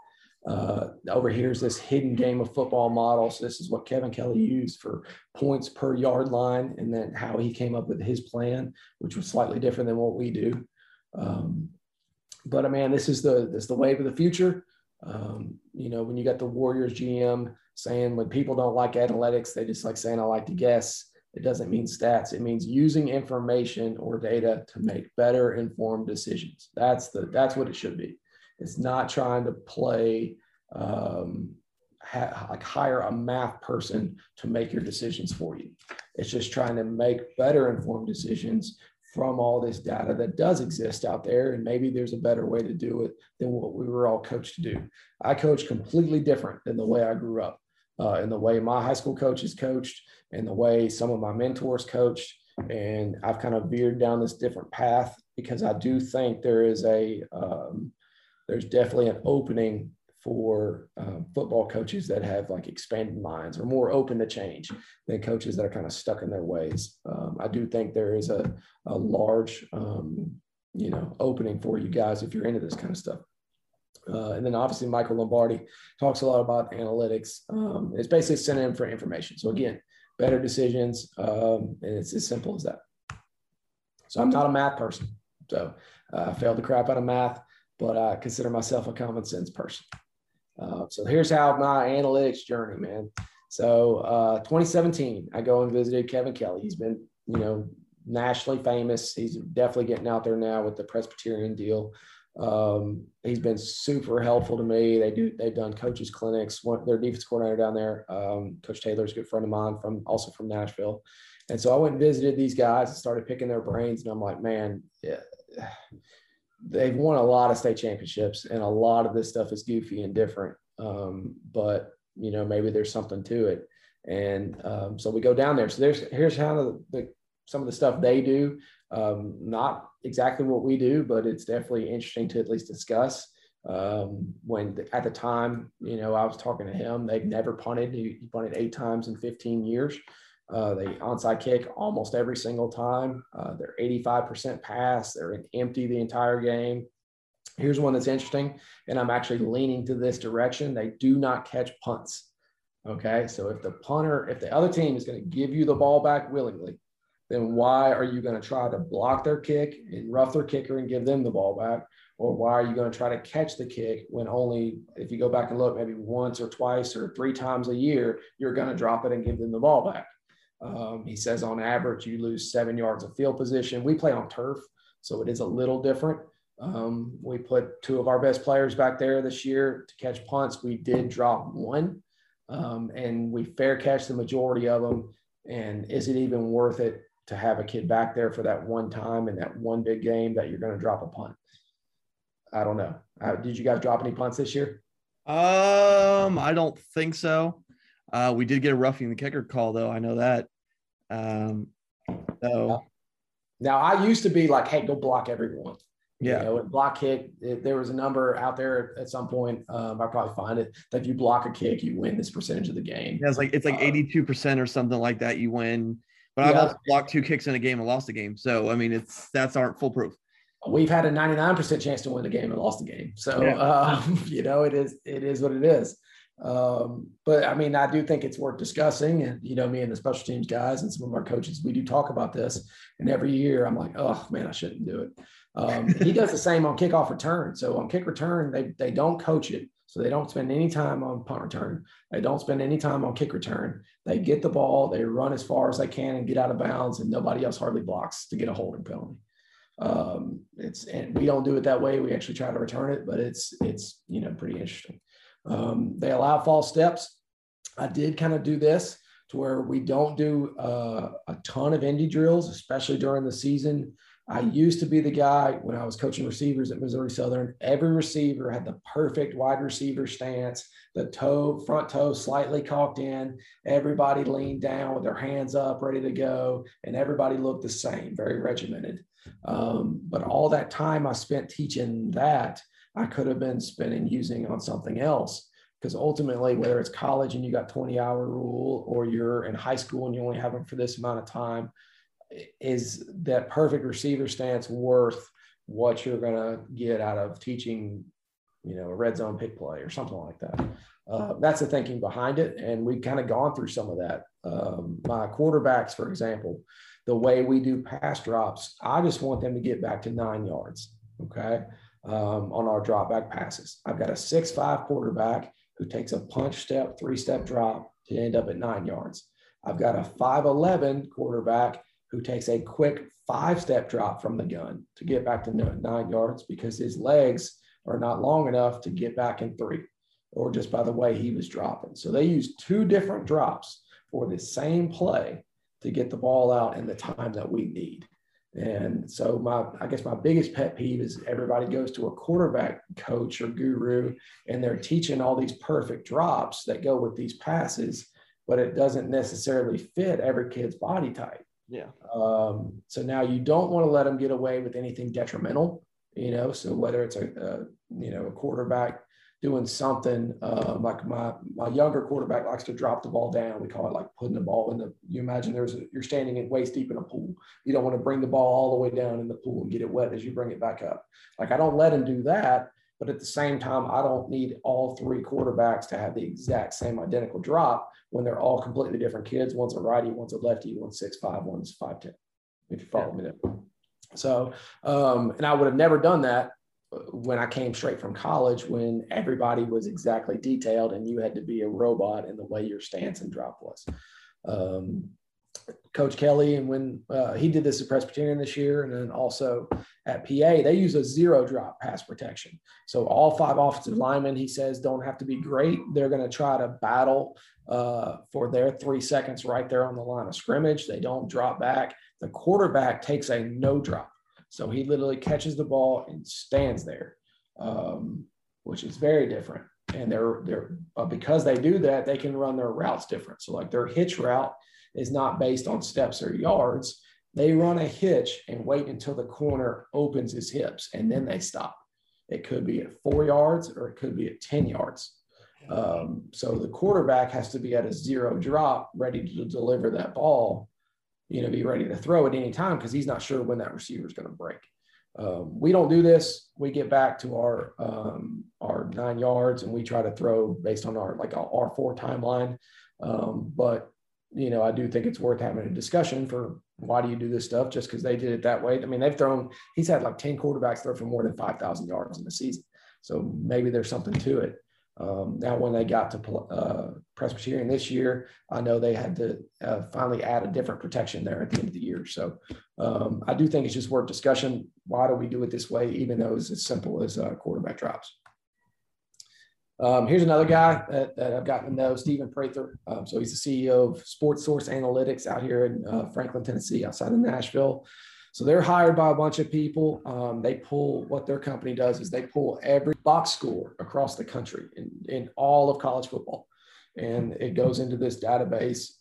Uh, over here is this hidden game of football model. So this is what Kevin Kelley used for points per yard line, and then how he came up with his plan, which was slightly different than what we do. Um, but I uh, mean, this is the this is the wave of the future. Um, you know, when you got the Warriors GM saying when people don't like analytics, they just like saying I like to guess. It doesn't mean stats. It means using information or data to make better informed decisions. That's the that's what it should be. It's not trying to play um, ha- like hire a math person to make your decisions for you. It's just trying to make better informed decisions from all this data that does exist out there. And maybe there's a better way to do it than what we were all coached to do. I coach completely different than the way I grew up, uh, and the way my high school coaches coached, and the way some of my mentors coached. And I've kind of veered down this different path because I do think there is a um, there's definitely an opening for um, football coaches that have like expanded minds or more open to change than coaches that are kind of stuck in their ways. Um, I do think there is a, a large, um, you know, opening for you guys if you're into this kind of stuff. Uh, and then obviously Michael Lombardi talks a lot about analytics. Um, it's basically synonym for information. So again, better decisions, um, and it's as simple as that. So I'm not a math person. So uh, I failed the crap out of math but I consider myself a common sense person. Uh, so here's how my analytics journey, man. So uh, 2017, I go and visited Kevin Kelley. He's been, you know, nationally famous. He's definitely getting out there now with the Presbyterian deal. Um, he's been super helpful to me. They do they've done coaches clinics. One, their defense coordinator down there, um, Coach Taylor's a good friend of mine from also from Nashville. And so I went and visited these guys and started picking their brains. And I'm like, man, yeah, they've won a lot of state championships and a lot of this stuff is goofy and different um, but you know maybe there's something to it and um, so we go down there so there's here's how the, the some of the stuff they do um, not exactly what we do but it's definitely interesting to at least discuss um, when the, at the time you know i was talking to him they've never punted he, he punted eight times in 15 years uh, they onside kick almost every single time. Uh, they're 85% pass. They're empty the entire game. Here's one that's interesting, and I'm actually leaning to this direction. They do not catch punts. Okay, so if the punter, if the other team is going to give you the ball back willingly, then why are you going to try to block their kick and rough their kicker and give them the ball back? or why are you going to try to catch the kick when only if you go back and look maybe once or twice or three times a year you're going to drop it and give them the ball back? Um, he says on average you lose seven yards of field position. We play on turf so it is a little different. Um, we put two of our best players back there this year to catch punts. We did drop one um, and we fair catch the majority of them. And is it even worth it to have a kid back there for that one time and that one big game that you're going to drop a punt I don't know. Uh, did you guys drop any punts this year? Um, I don't think so. Uh, we did get a roughing the kicker call though. I know that. Um, so now I used to be like, hey, go block everyone. Yeah. You know, block kick. It, there was a number out there at some point. Um, I probably find it that if you block a kick, you win this percentage of the game. Yeah, it's like it's like uh, eighty two percent or something like that. You win. But yeah. I've also blocked two kicks in a game and lost a game. So I mean, it's that's aren't foolproof we've had a 99% chance to win the game and lost the game. So, yeah. um, you know, it is, it is what it is. Um, but I mean, I do think it's worth discussing. And, you know, me and the special teams guys and some of our coaches, we do talk about this. And every year I'm like, oh man, I shouldn't do it. Um, he does the same on kickoff return. So on kick return, they, they don't coach it. So they don't spend any time on punt return. They don't spend any time on kick return. They get the ball, they run as far as they can and get out of bounds, and nobody else hardly blocks to get a holding penalty. Um, it's and we don't do it that way. We actually try to return it, but it's it's you know pretty interesting. Um, they allow false steps. I did kind of do this to where we don't do uh, a ton of indie drills, especially during the season. I used to be the guy when I was coaching receivers at Missouri Southern. Every receiver had the perfect wide receiver stance, the toe, front toe slightly cocked in. Everybody leaned down with their hands up, ready to go, and everybody looked the same, very regimented. Um, but all that time I spent teaching that, I could have been spending using on something else. Because ultimately, whether it's college and you got 20 hour rule or you're in high school and you only have them for this amount of time, is that perfect receiver stance worth what you're going to get out of teaching, you know, a red zone pick play or something like that? Uh, that's the thinking behind it. And we've kind of gone through some of that. Um, my quarterbacks, for example, the way we do pass drops, I just want them to get back to nine yards. Okay. Um, on our drop back passes. I've got a six five quarterback who takes a punch step, three step drop to end up at nine yards. I've got a 5'11 quarterback who takes a quick five step drop from the gun to get back to nine yards because his legs are not long enough to get back in three, or just by the way he was dropping. So they use two different drops for the same play to get the ball out in the time that we need. And so my, I guess my biggest pet peeve is everybody goes to a quarterback coach or guru and they're teaching all these perfect drops that go with these passes, but it doesn't necessarily fit every kid's body type. Yeah. Um, so now you don't want to let them get away with anything detrimental, you know, so whether it's a, a you know, a quarterback doing something uh, like my my younger quarterback likes to drop the ball down. We call it like putting the ball in the. You imagine there's a, you're standing in waist deep in a pool. You don't want to bring the ball all the way down in the pool and get it wet as you bring it back up. Like I don't let him do that, but at the same time, I don't need all three quarterbacks to have the exact same identical drop when they're all completely different kids. One's a righty, one's a lefty, one's six five, one's five ten. If you follow me there. So, um, and I would have never done that when I came straight from college, when everybody was exactly detailed and you had to be a robot in the way your stance and drop was. Um, Coach Kelley, and when uh, he did this at Presbyterian this year, and then also at PA, they use a zero drop pass protection. So all five offensive linemen, he says, don't have to be great. They're going to try to battle uh, for their three seconds right there on the line of scrimmage. They don't drop back. The quarterback takes a no drop. So he literally catches the ball and stands there, um, which is very different. And they're they're uh, because they do that, they can run their routes different. So like their hitch route is not based on steps or yards. They run a hitch and wait until the corner opens his hips and then they stop. It could be at four yards or it could be at 10 yards. Um, so the quarterback has to be at a zero drop, ready to deliver that ball you know, be ready to throw at any time because he's not sure when that receiver is going to break. Um, we don't do this. We get back to our um, our nine yards and we try to throw based on our like our four timeline. Um, but you know, I do think it's worth having a discussion for why do you do this stuff just because they did it that way. I mean, they've thrown, he's had like 10 quarterbacks throw for more than 5,000 yards in the season. So maybe there's something to it. Um, now, when they got to uh, Presbyterian this year, I know they had to uh, finally add a different protection there at the end of the year. So um, I do think it's just worth discussion. Why do we do it this way, even though it's as simple as uh, quarterback drops? Um, here's another guy that, that, I've gotten to know, Stephen Prather. Um, so he's the CEO of Sports Source Analytics out here in uh, Franklin, Tennessee, outside of Nashville. So they're hired by a bunch of people. Um, they pull what their company does is they pull every box score across the country in, in all of college football. And it goes into this database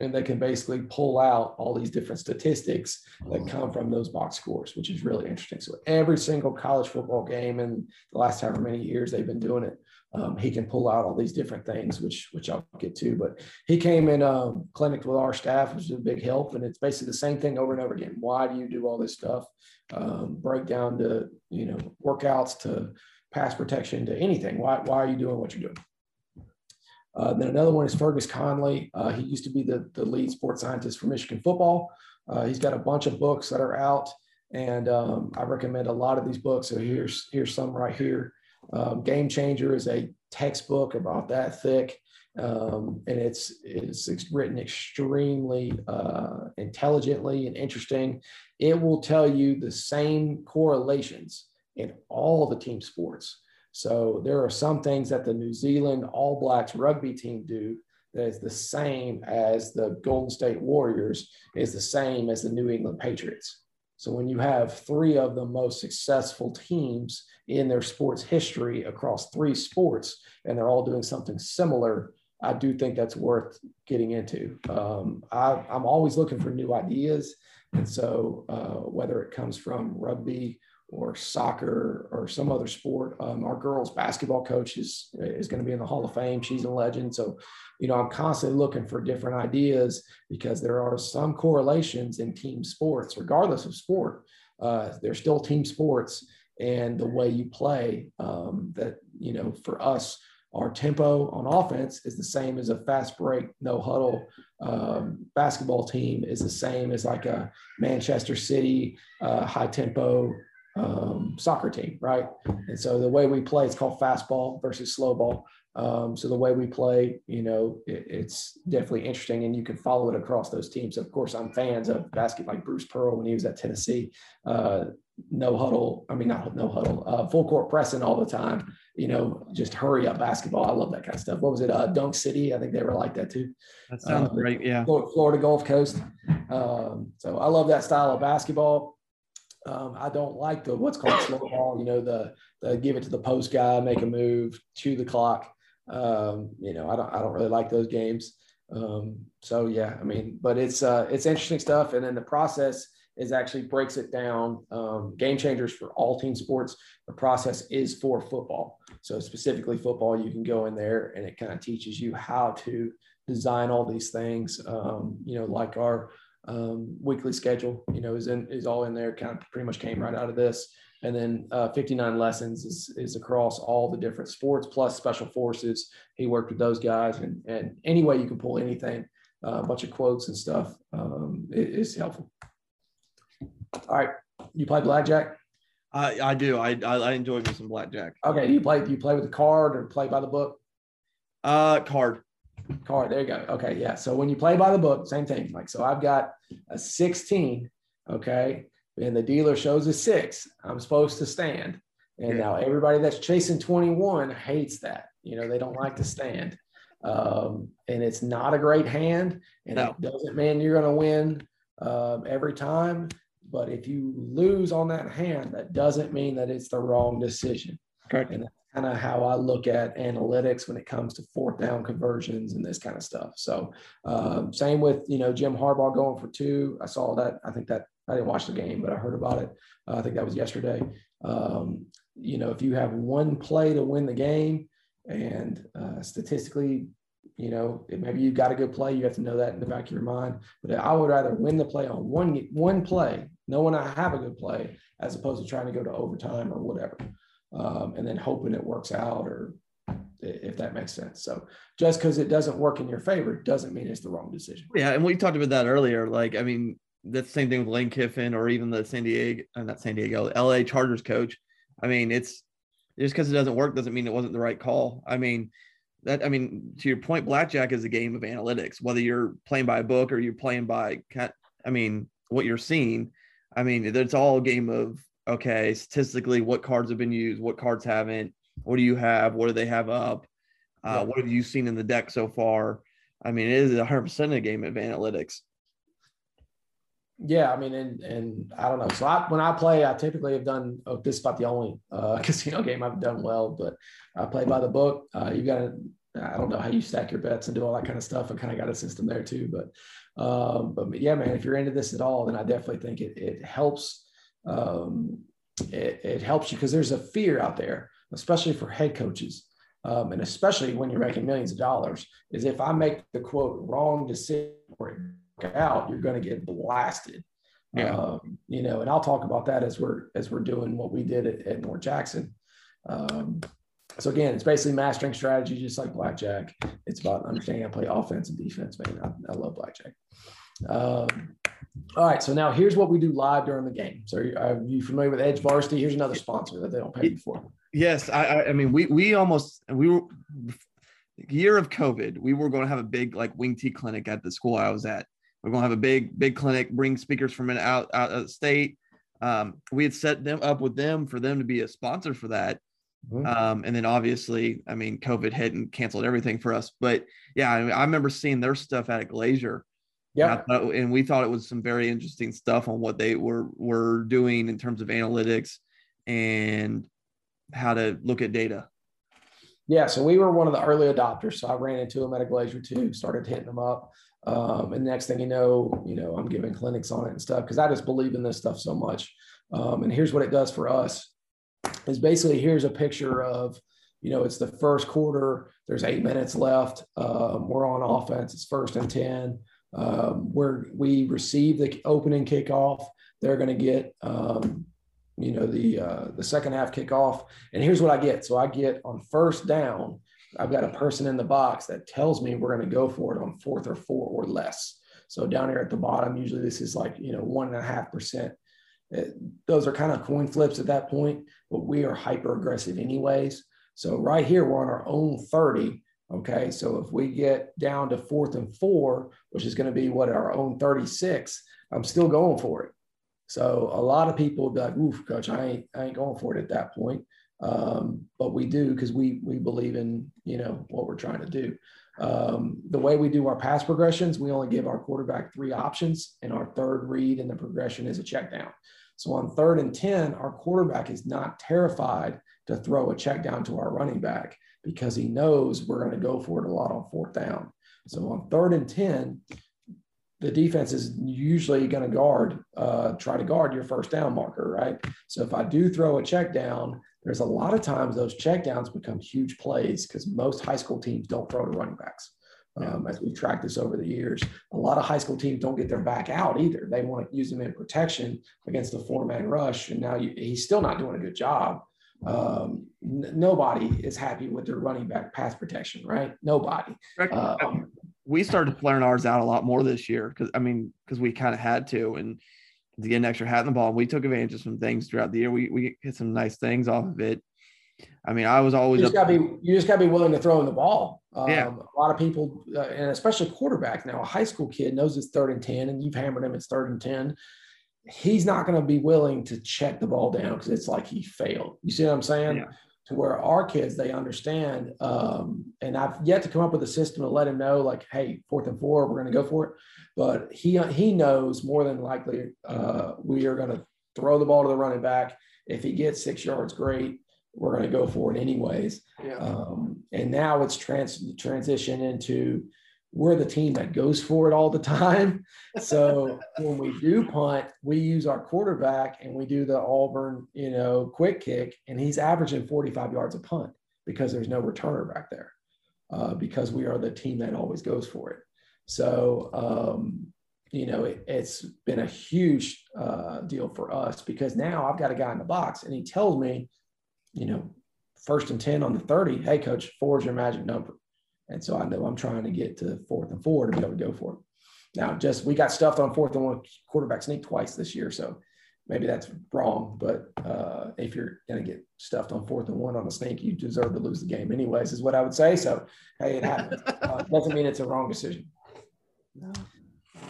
and they can basically pull out all these different statistics that come from those box scores, which is really interesting. So every single college football game in the last however many years they've been doing it, um, he can pull out all these different things, which which I'll get to. But he came in um, clinic with our staff, which is a big help, and it's basically the same thing over and over again. Why do you do all this stuff? Um, break down to you know workouts to pass protection to anything. Why why are you doing what you're doing? Uh, then another one is Fergus Connolly. Uh, he used to be the, the lead sports scientist for Michigan football. Uh, he's got a bunch of books that are out, and um, I recommend a lot of these books. So here's here's some right here. Um, Game Changer is a textbook about that thick, um, and it's it's written extremely uh, intelligently and interesting. It will tell you the same correlations in all the team sports. So there are some things that the New Zealand All Blacks rugby team do that is the same as the Golden State Warriors, is the same as the New England Patriots. So when you have three of the most successful teams in their sports history across three sports, and they're all doing something similar, I do think that's worth getting into. Um, I, am always looking for new ideas. And so uh, whether it comes from rugby or soccer or some other sport. Um, our girls basketball coach is, is going to be in the Hall of Fame. She's a legend. So, you know, I'm constantly looking for different ideas because there are some correlations in team sports, regardless of sport. Uh, they're still team sports and the way you play um, that, you know, for us, our tempo on offense is the same as a fast break, no huddle um, basketball team is the same as like a Manchester City uh, high tempo um, soccer team, right? And so the way we play, it's called fastball versus slow ball. Um, so the way we play, you know, it, it's definitely interesting, and you can follow it across those teams. Of course, I'm fans of basketball, like Bruce Pearl when he was at Tennessee. Uh, no huddle, I mean not no huddle, uh, full court pressing all the time. You know, just hurry up basketball. I love that kind of stuff. What was it? Uh, Dunk City. I think they were like that too. That sounds uh, great. Yeah. Florida Gulf Coast. Um, so I love that style of basketball. Um, I don't like the what's called slow ball. You know, the the give it to the post guy, make a move, chew the clock. Um, you know, I don't I don't really like those games. Um, so yeah, I mean, but it's uh, it's interesting stuff, and then the process is actually breaks it down. Um, game changers for all team sports. The process is for football. So specifically football, you can go in there and it kind of teaches you how to design all these things. Um, you know, like our um, weekly schedule, you know, is in is all in there. Kind of pretty much came right out of this. And then uh, 59 lessons is, is across all the different sports plus special forces. He worked with those guys, and and any way you can pull anything, uh, a bunch of quotes and stuff um, is helpful. All right, you play blackjack. I, I do. I, I enjoy me some blackjack. Okay, do you play? Do you play with a card or play by the book? Uh, card. Card. There you go. Okay, yeah. So when you play by the book, same thing. Like so, I've got a 16. Okay, and the dealer shows a six. I'm supposed to stand. And yeah. now everybody that's chasing 21 hates that. You know, they don't like to stand. Um, and it's not a great hand, and no. it doesn't mean you're going to win um, every time. But if you lose on that hand, that doesn't mean that it's the wrong decision. Correct. And kind of how I look at analytics when it comes to fourth down conversions and this kind of stuff. So um, same with you know Jim Harbaugh going for two. I saw that. I think that I didn't watch the game, but I heard about it. Uh, I think that was yesterday. Um, you know, if you have one play to win the game, and uh, statistically, you know, maybe you've got a good play, you have to know that in the back of your mind. But I would rather win the play on one one play, knowing I have a good play, as opposed to trying to go to overtime or whatever um, and then hoping it works out or if that makes sense. So just because it doesn't work in your favor doesn't mean it's the wrong decision. Yeah, and we talked about that earlier. Like, I mean, that's the same thing with Lane Kiffin or even the San Diego, uh, not San Diego, LA Chargers coach. I mean, it's just because it doesn't work doesn't mean it wasn't the right call. I mean, that I mean, to your point, blackjack is a game of analytics. Whether you're playing by a book or you're playing by, I mean, what you're seeing. I mean, it's all a game of okay, statistically, what cards have been used, what cards haven't, what do you have, what do they have up, uh, what have you seen in the deck so far? I mean, it is 100% a game of analytics. Yeah, I mean, and and I don't know. So I, when I play, I typically have done. Oh, this is about the only uh, casino game I've done well, but I play by the book. Uh, you got to. I don't know how you stack your bets and do all that kind of stuff. I kind of got a system there too, but um, but yeah, man, if you're into this at all, then I definitely think it it helps. Um, it, it helps you because there's a fear out there, especially for head coaches. Um, and especially when you're making millions of dollars, is if I make the quote wrong decision or it out, you're going to get blasted. Yeah. Um, you know, and I'll talk about that as we're as we're doing what we did at, at North Jackson. Um, so again, it's basically mastering strategy, just like blackjack. It's about understanding how to play offense and defense. Man, I, I love blackjack. Um, all right, so now here's what we do live during the game. So are you familiar with EdjVarsity? Here's another sponsor that they don't pay you for. Yes, I, I mean we we almost we were year of COVID. We were going to have a big like wing T clinic at the school I was at. We're going to have a big, big clinic, bring speakers from an out, out of the state. Um, we had set them up with them for them to be a sponsor for that. Mm-hmm. Um, and then obviously, I mean, COVID hit and canceled everything for us. But yeah, I, mean, I remember seeing their stuff at Glazier. Yeah. And, and we thought it was some very interesting stuff on what they were were doing in terms of analytics and how to look at data. Yeah, so we were one of the early adopters. So I ran into them at a Glazier too, started hitting them up. Um, and next thing you know, you know, I'm giving clinics on it and stuff because I just believe in this stuff so much. Um, and here's what it does for us is basically here's a picture of, you know, it's the first quarter. There's eight minutes left. Um, we're on offense. It's first and 10. Um, where we receive the opening kickoff. They're going to get, um, you know, the uh, the second half kickoff. And here's what I get. So I get on first down, I've got a person in the box that tells me we're going to go for it on fourth or four or less. So down here at the bottom, usually this is like, you know, one and a half percent. Those are kind of coin flips at that point, but we are hyper aggressive anyways. So right here, we're on our own 30. Okay. So if we get down to fourth and four, which is going to be what our own 36, I'm still going for it. So a lot of people be like, oof, coach, I ain't, I ain't going for it at that point um, but we do because we we believe in you know what we're trying to do. Um, the way we do our pass progressions, we only give our quarterback three options, and our third read in the progression is a check down. So on third and ten, our quarterback is not terrified to throw a check down to our running back because he knows we're going to go for it a lot on fourth down. So on third and ten, the defense is usually going to guard, uh, try to guard your first down marker, right? So if I do throw a check down, there's a lot of times those checkdowns become huge plays because most high school teams don't throw to running backs. Um, as we've tracked this over the years, a lot of high school teams don't get their back out either. They want to use them in protection against the four man rush. And now you, he's still not doing a good job. Um, n- nobody is happy with their running back pass protection, right? Nobody. Um, we started flaring ours out a lot more this year because I mean, because we kind of had to. And to get an extra hat in the ball. And we took advantage of some things throughout the year. We we hit some nice things off of it. I mean, I was always you just got to be you just got to be willing to throw in the ball. Um, yeah. A lot of people, uh, and especially quarterbacks now, a high school kid knows it's third and ten, and you've hammered him it's third and ten. He's not going to be willing to check the ball down because it's like he failed. You see what I'm saying? Yeah to where our kids they understand um, and i've yet to come up with a system to let him know like hey fourth and four we're going to go for it but he he knows more than likely uh, we are going to throw the ball to the running back if he gets six yards great we're going to go for it anyways yeah. um, and now it's trans transition into we're the team that goes for it all the time. So when we do punt, we use our quarterback and we do the Auburn, you know, quick kick, and he's averaging 45 yards a punt because there's no returner back there, uh, because we are the team that always goes for it. So, um, you know, it, has been a huge uh, deal for us because now I've got a guy in the box and he tells me, you know, first and 10 on the 30, hey, coach, four is your magic number. And so I know I'm trying to get to fourth and four to be able to go for it. Now, just we got stuffed on fourth and one quarterback sneak twice this year. So maybe that's wrong. But uh, if you're going to get stuffed on fourth and one on a sneak, you deserve to lose the game, anyways, is what I would say. So, hey, it happens. uh, doesn't mean it's a wrong decision.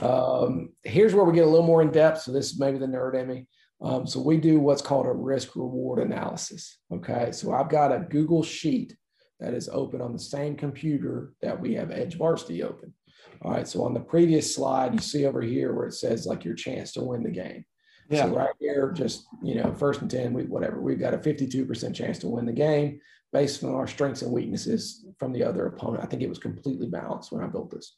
Um, here's where we get a little more in depth. So, this is maybe the nerd in me. Um, so we do what's called a risk reward analysis. Okay. So I've got a Google sheet that is open on the same computer that we have EdjVarsity open. All right. So on the previous slide, you see over here where it says like your chance to win the game. Yeah. So right here, just you know, first and 10, we whatever, we've got a 52% chance to win the game based on our strengths and weaknesses from the other opponent. I think it was completely balanced when I built this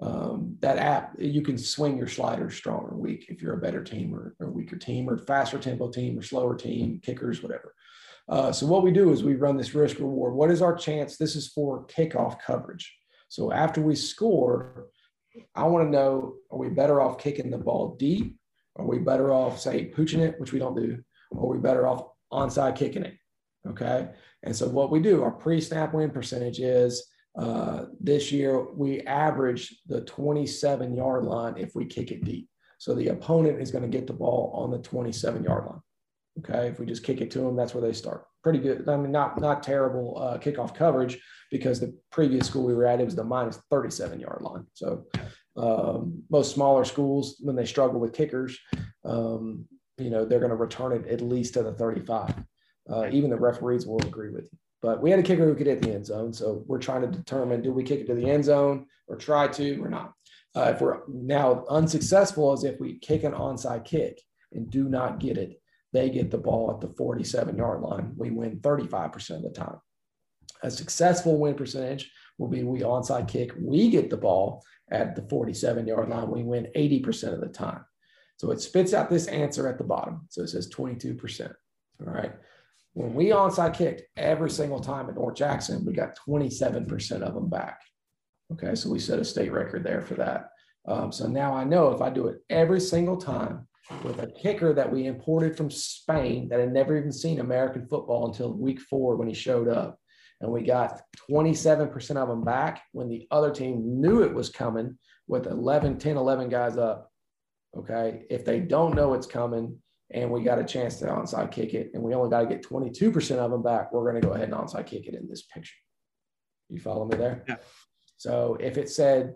um, that app, you can swing your sliders strong or weak if you're a better team or, or weaker team or faster tempo team or slower team, kickers, whatever. Uh, so what we do is we run this risk reward. What is our chance? This is for kickoff coverage. So after we score, I want to know, are we better off kicking the ball deep? Are we better off, say, pooching it, which we don't do? Or are we better off onside kicking it? Okay. And so what we do, our pre-snap win percentage is uh, this year, we average the 27 yard line if we kick it deep. So the opponent is going to get the ball on the 27 yard line. Okay, if we just kick it to them, that's where they start. Pretty good. I mean, not not terrible uh, kickoff coverage because the previous school we were at it was the minus 37 yard line. So um, most smaller schools, when they struggle with kickers, um, you know they're going to return it at least to the 35. Uh, even the referees will agree with you. But we had a kicker who could hit the end zone. So we're trying to determine do we kick it to the end zone or try to or not. Uh, if we're now unsuccessful, as if we kick an onside kick and do not get it, they get the ball at the 47 yard line. We win 35% of the time. A successful win percentage will be we onside kick, we get the ball at the 47 yard line. We win 80% of the time. So it spits out this answer at the bottom. So it says 22%. All right. When we onside kicked every single time at North Jackson, we got 27% of them back. Okay, so we set a state record there for that. Um, so now I know if I do it every single time with a kicker that we imported from Spain that had never even seen American football until week four when he showed up, and we got 27% of them back when the other team knew it was coming with 11, 10, 11 guys up. Okay, if they don't know it's coming, and we got a chance to onside kick it, and we only got to get 22% of them back, we're going to go ahead and onside kick it in this picture. You follow me there? Yeah. So if it said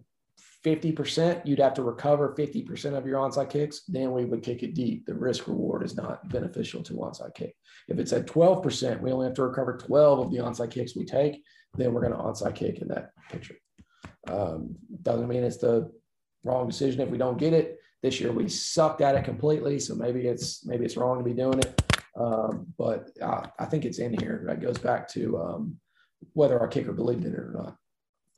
50%, you'd have to recover 50% of your onside kicks, then we would kick it deep. The risk reward is not beneficial to onside kick. If it's at 12%, we only have to recover 12 of the onside kicks we take, then we're going to onside kick in that picture. Um, doesn't mean it's the wrong decision if we don't get it. This year we sucked at it completely, so maybe it's maybe it's wrong to be doing it. Um, but I, I, think it's in here. That goes back to um, whether our kicker believed in it or not.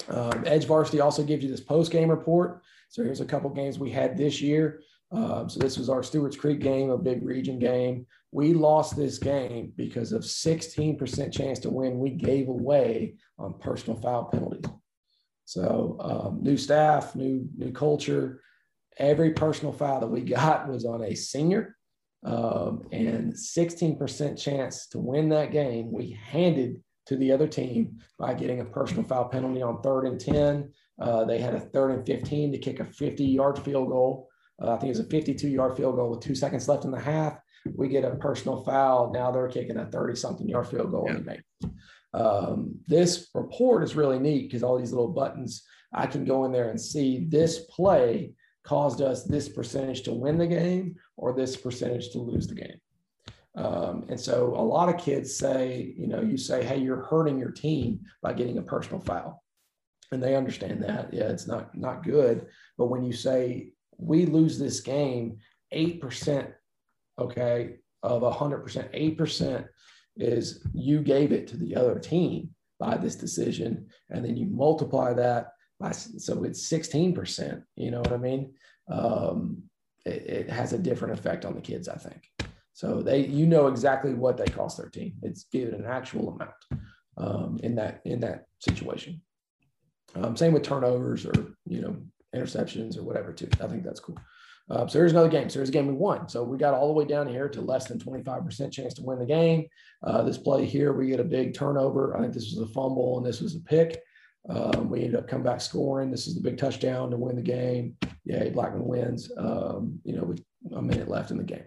Um, EdjVarsity also gives you this post game report. So here's a couple games we had this year. Um, so this was our Stewart's Creek game, a big region game. We lost this game because of 16% chance to win we gave away on personal foul penalties. So um, new staff, new new culture every personal foul that we got was on a senior um, and 16% chance to win that game we handed to the other team by getting a personal foul penalty on third and 10 uh, they had a third and 15 to kick a 50 yard field goal. Uh, i think it was a 52 yard field goal with two seconds left in the half. We get a personal foul. Now they're kicking a 30 something yard field goal yeah. make um, this report is really neat because all these little buttons i can go in there and see this play caused us this percentage to win the game or this percentage to lose the game. Um, and so a lot of kids say, you know, you say, hey, you're hurting your team by getting a personal foul. And they understand that. Yeah, it's not not good. But when you say we lose this game, 8%, okay, of 100%, 8% is you gave it to the other team by this decision. And then you multiply that by, so it's 16%, you know what I mean? Um, it, it, has a different effect on the kids, I think. So they, you know exactly what they cost their team. It's given an actual amount um, in that in that situation. Um, same with turnovers or you know interceptions or whatever too. I think that's cool. Uh, so here's another game. So here's a game we won. So we got all the way down here to less than 25% chance to win the game. Uh, this play here, we get a big turnover. I think this was a fumble and this was a pick. Um, we ended up coming back scoring. This is the big touchdown to win the game. Yeah, Blackman wins. Um, you know, with a minute left in the game.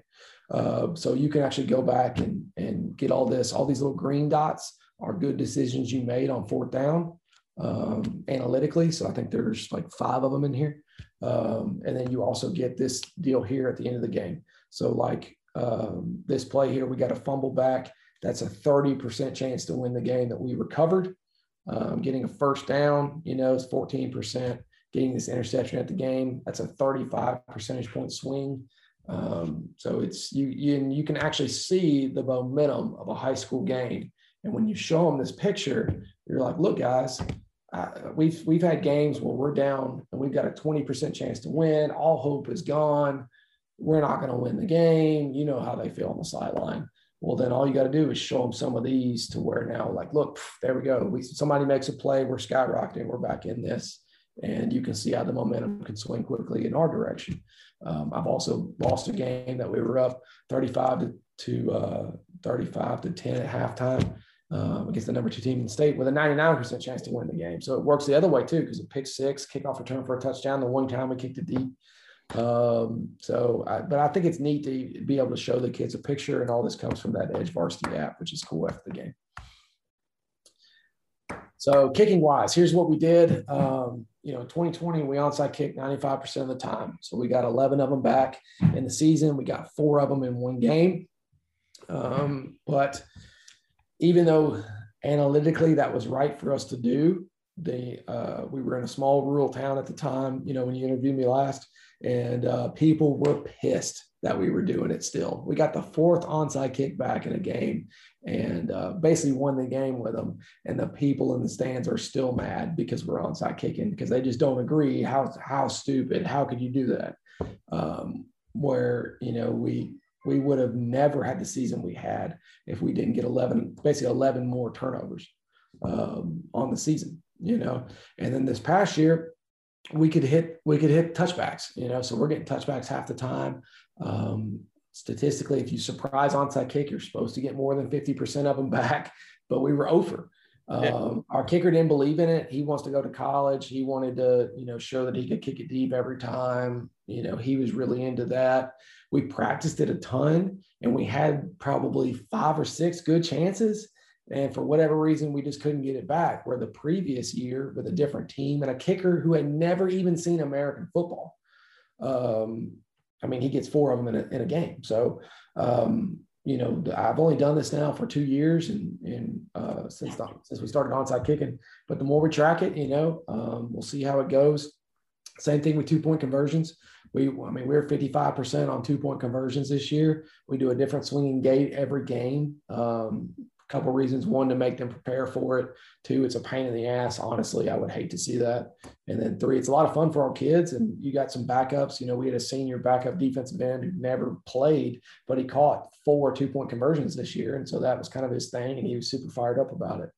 Uh, so you can actually go back and, and get all this. All these little green dots are good decisions you made on fourth down um, analytically. So I think there's like five of them in here. Um, and then you also get this deal here at the end of the game. So like um, this play here, we got a fumble back. That's a 30% chance to win the game that we recovered. Um, getting a first down, you know, is 14%. Getting this interception at the game, that's a 35 percentage point swing. Um, so it's you, you you can actually see the momentum of a high school game. And when you show them this picture, you're like, look, guys, we've we've had games where we're down and we've got a 20% chance to win. All hope is gone. We're not going to win the game. You know how they feel on the sideline. Well, then all you got to do is show them some of these to where now, like, look, there we go. We somebody makes a play, we're skyrocketing, we're back in this, and you can see how the momentum can swing quickly in our direction. Um, I've also lost a game that we were up 35 to, to uh, 35 to 10 at halftime um, against the number two team in the state with a 99% chance to win the game. So it works the other way too, because it picked six, kickoff return for a touchdown. The one time we kicked it deep. Um, so, I, but I think it's neat to be able to show the kids a picture, and all this comes from that EdjVarsity app, which is cool after the game. So, kicking wise, here's what we did. Um, you know, 2020, we onside kicked 95% of the time. So, we got 11 of them back in the season. We got four of them in one game. Um, but even though analytically that was right for us to do, the uh, we were in a small rural town at the time. You know, when you interviewed me last, and uh, people were pissed that we were doing it still. We got the fourth onside kick back in a game and uh, basically won the game with them. And the people in the stands are still mad because we're onside kicking because they just don't agree. How how stupid? How could you do that? Um, where you know we we would have never had the season we had if we didn't get 11 basically 11 more turnovers um, on the season you know and then this past year we could hit we could hit touchbacks you know so we're getting touchbacks half the time um, statistically if you surprise onside kick you're supposed to get more than 50% of them back but we were over um, yeah. our kicker didn't believe in it he wants to go to college he wanted to you know show that he could kick it deep every time you know he was really into that we practiced it a ton and we had probably five or six good chances. And for whatever reason, we just couldn't get it back. Where the previous year, with a different team and a kicker who had never even seen American football, um, I mean, he gets four of them in a, in a game. So, um, you know, I've only done this now for two years and, and uh, since the, since we started onside kicking. But the more we track it, you know, um, we'll see how it goes. Same thing with two point conversions. We, I mean, we're 55% on two point conversions this year. We do a different swinging gate every game. Um, a couple reasons. One, to make them prepare for it. Two, it's a pain in the ass. Honestly, I would hate to see that. And then three, it's a lot of fun for our kids. And you got some backups. You know, we had a senior backup defensive end who never played, but he caught four two point conversions this year. And so that was kind of his thing. And he was super fired up about it.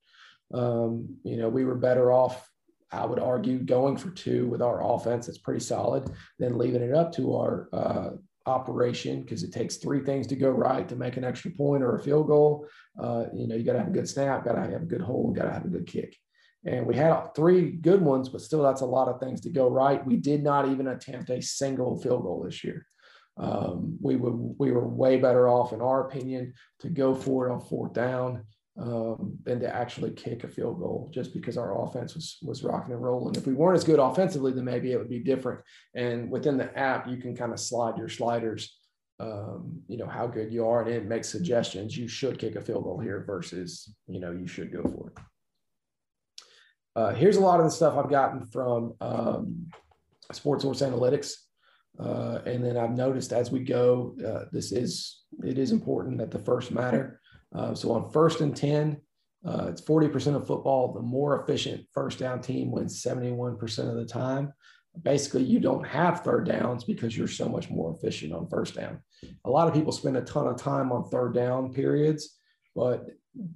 Um, you know, we were better off I would argue going for two with our offense that's pretty solid, then leaving it up to our uh, operation because it takes three things to go right to make an extra point or a field goal. Uh, you know, you got to have a good snap, got to have a good hold, got to have a good kick. And we had three good ones, but still, that's a lot of things to go right. We did not even attempt a single field goal this year. Um, we were we were way better off, in our opinion, to go for it on fourth down um, than to actually kick a field goal just because our offense was was rocking and rolling. If we weren't as good offensively, then maybe it would be different. And within the app, you can kind of slide your sliders, um, you know, how good you are, and it makes suggestions. You should kick a field goal here versus, you know, you should go for it. Uh, here's a lot of the stuff I've gotten from um, Sports Source Analytics. Uh, and then I've noticed as we go, uh, this is it is important that the first matter. Uh, so on first and 10, uh, it's 40% of football. The more efficient first down team wins 71% of the time. Basically, you don't have third downs because you're so much more efficient on first down. A lot of people spend a ton of time on third down periods, but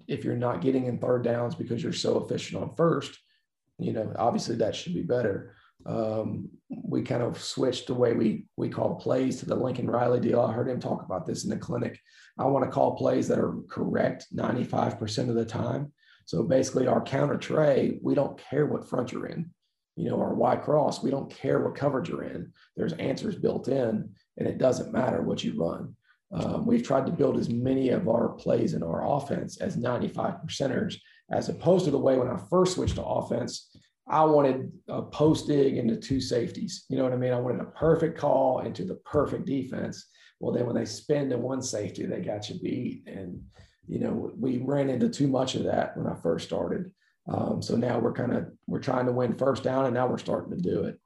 if you're not getting in third downs because you're so efficient on first, you know, obviously that should be better. Um, we kind of switched the way we we call plays to the Lincoln Riley deal. I heard him talk about this in the clinic. I want to call plays that are correct 95% of the time. So basically, our counter trey, we don't care what front you're in. You know, our Y cross, we don't care what coverage you're in. There's answers built in, and it doesn't matter what you run. Um, we've tried to build as many of our plays in our offense as 95 percenters, as opposed to the way when I first switched to offense, I wanted a post dig into two safeties. You know what I mean? I wanted a perfect call into the perfect defense. Well, then when they spin to one safety, they got you beat. And, you know, we ran into too much of that when I first started. Um, so now we're kind of we're trying to win first down, and now we're starting to do it.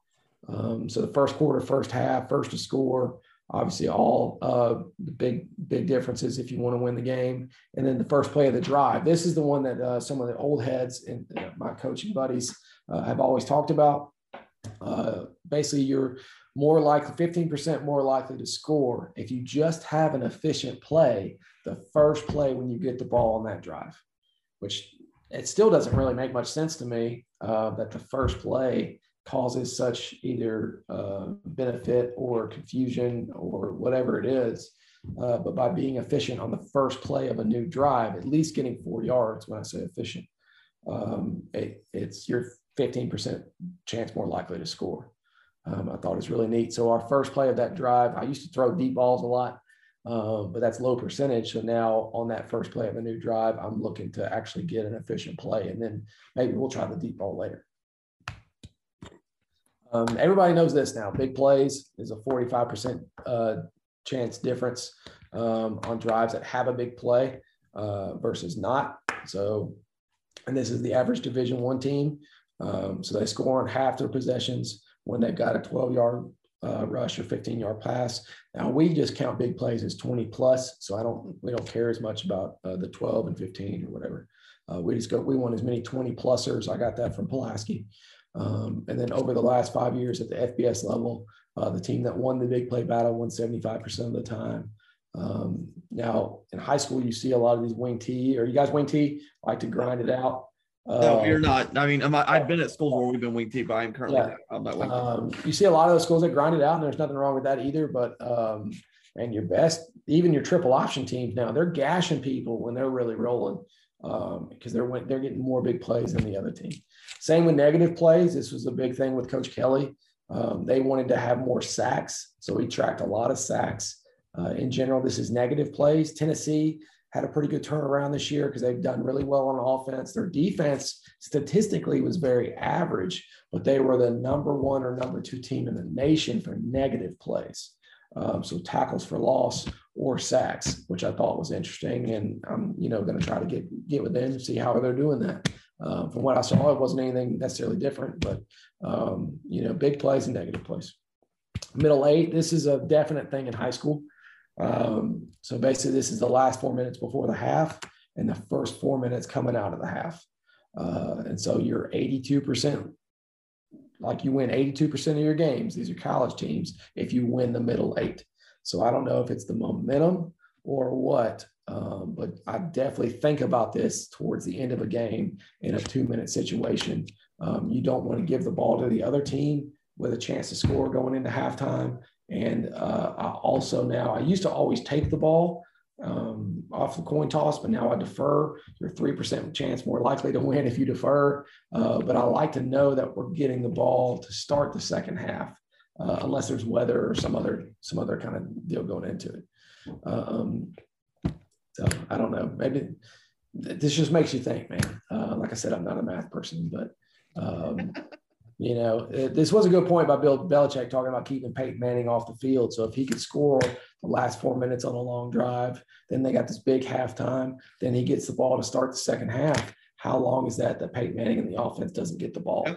Um, so the first quarter, first half, first to score, obviously all uh, the big big differences if you want to win the game. And then the first play of the drive. This is the one that uh, some of the old heads and uh, my coaching buddies uh, have always talked about. Uh, basically, you're more likely 15% more likely to score if you just have an efficient play the first play when you get the ball on that drive, which it still doesn't really make much sense to me uh, that the first play causes such either uh, benefit or confusion or whatever it is. Uh, but by being efficient on the first play of a new drive, at least getting four yards when I say efficient, um, it, it's your 15% chance more likely to score. Um, I thought it was really neat. So our first play of that drive, I used to throw deep balls a lot, um, but that's low percentage. So now on that first play of a new drive, I'm looking to actually get an efficient play, and then maybe we'll try the deep ball later. Um, everybody knows this now. Big plays is a 45% uh, chance difference um, on drives that have a big play uh, versus not. So, and this is the average Division One team. Um, so they score on half their possessions when they've got a 12 yard uh, rush or 15 yard pass. Now we just count big plays as 20 plus, so I don't we don't care as much about uh, the 12 and 15 or whatever. Uh, we just go we want as many 20 plusers. I got that from Pulaski. Um, and then over the last five years at the FBS level, uh, the team that won the big play battle won 75% of the time. Um, now in high school, you see a lot of these wing T, or you guys wing T like to grind it out. No, you're um, not. I mean, I'm, I've been at schools where we've been wing T, but I'm currently yeah. I'm not wing um, You see a lot of those schools that grind it out, and there's nothing wrong with that either. But um, and your best, even your triple option teams now, they're gashing people when they're really rolling um, because they're they're getting more big plays than the other team. Same with negative plays. This was a big thing with Coach Kelley. Um, they wanted to have more sacks, so he tracked a lot of sacks. Uh, in general, this is negative plays. Tennessee had a pretty good turnaround this year because they've done really well on offense. Their defense statistically was very average, but they were the number one or number two team in the nation for negative plays. Um, so tackles for loss or sacks, which I thought was interesting, and I'm you know going to try to get get with them and see how they're doing that. Uh, from what I saw, it wasn't anything necessarily different, but um, you know, big plays and negative plays. Middle eight, this is a definite thing in high school. Um, so basically, this is the last four minutes before the half and the first four minutes coming out of the half. Uh, and so you're 82%, like you win 82% of your games. These are college teams if you win the middle eight. So I don't know if it's the momentum or what, um, but I definitely think about this towards the end of a game in a two minute situation. Um, you don't want to give the ball to the other team with a chance to score going into halftime. And uh, I also now, I used to always take the ball um, off the coin toss, but now I defer. You're 3% chance more likely to win if you defer. Uh, but I like to know that we're getting the ball to start the second half, uh, unless there's weather or some other some other kind of deal going into it. Um, so I don't know. Maybe this just makes you think, man. Uh, like I said, I'm not a math person, but um, you know, this was a good point by Bill Belichick talking about keeping Peyton Manning off the field. So if he could score the last four minutes on a long drive, then they got this big halftime. Then he gets the ball to start the second half. How long is that that Peyton Manning and the offense doesn't get the ball?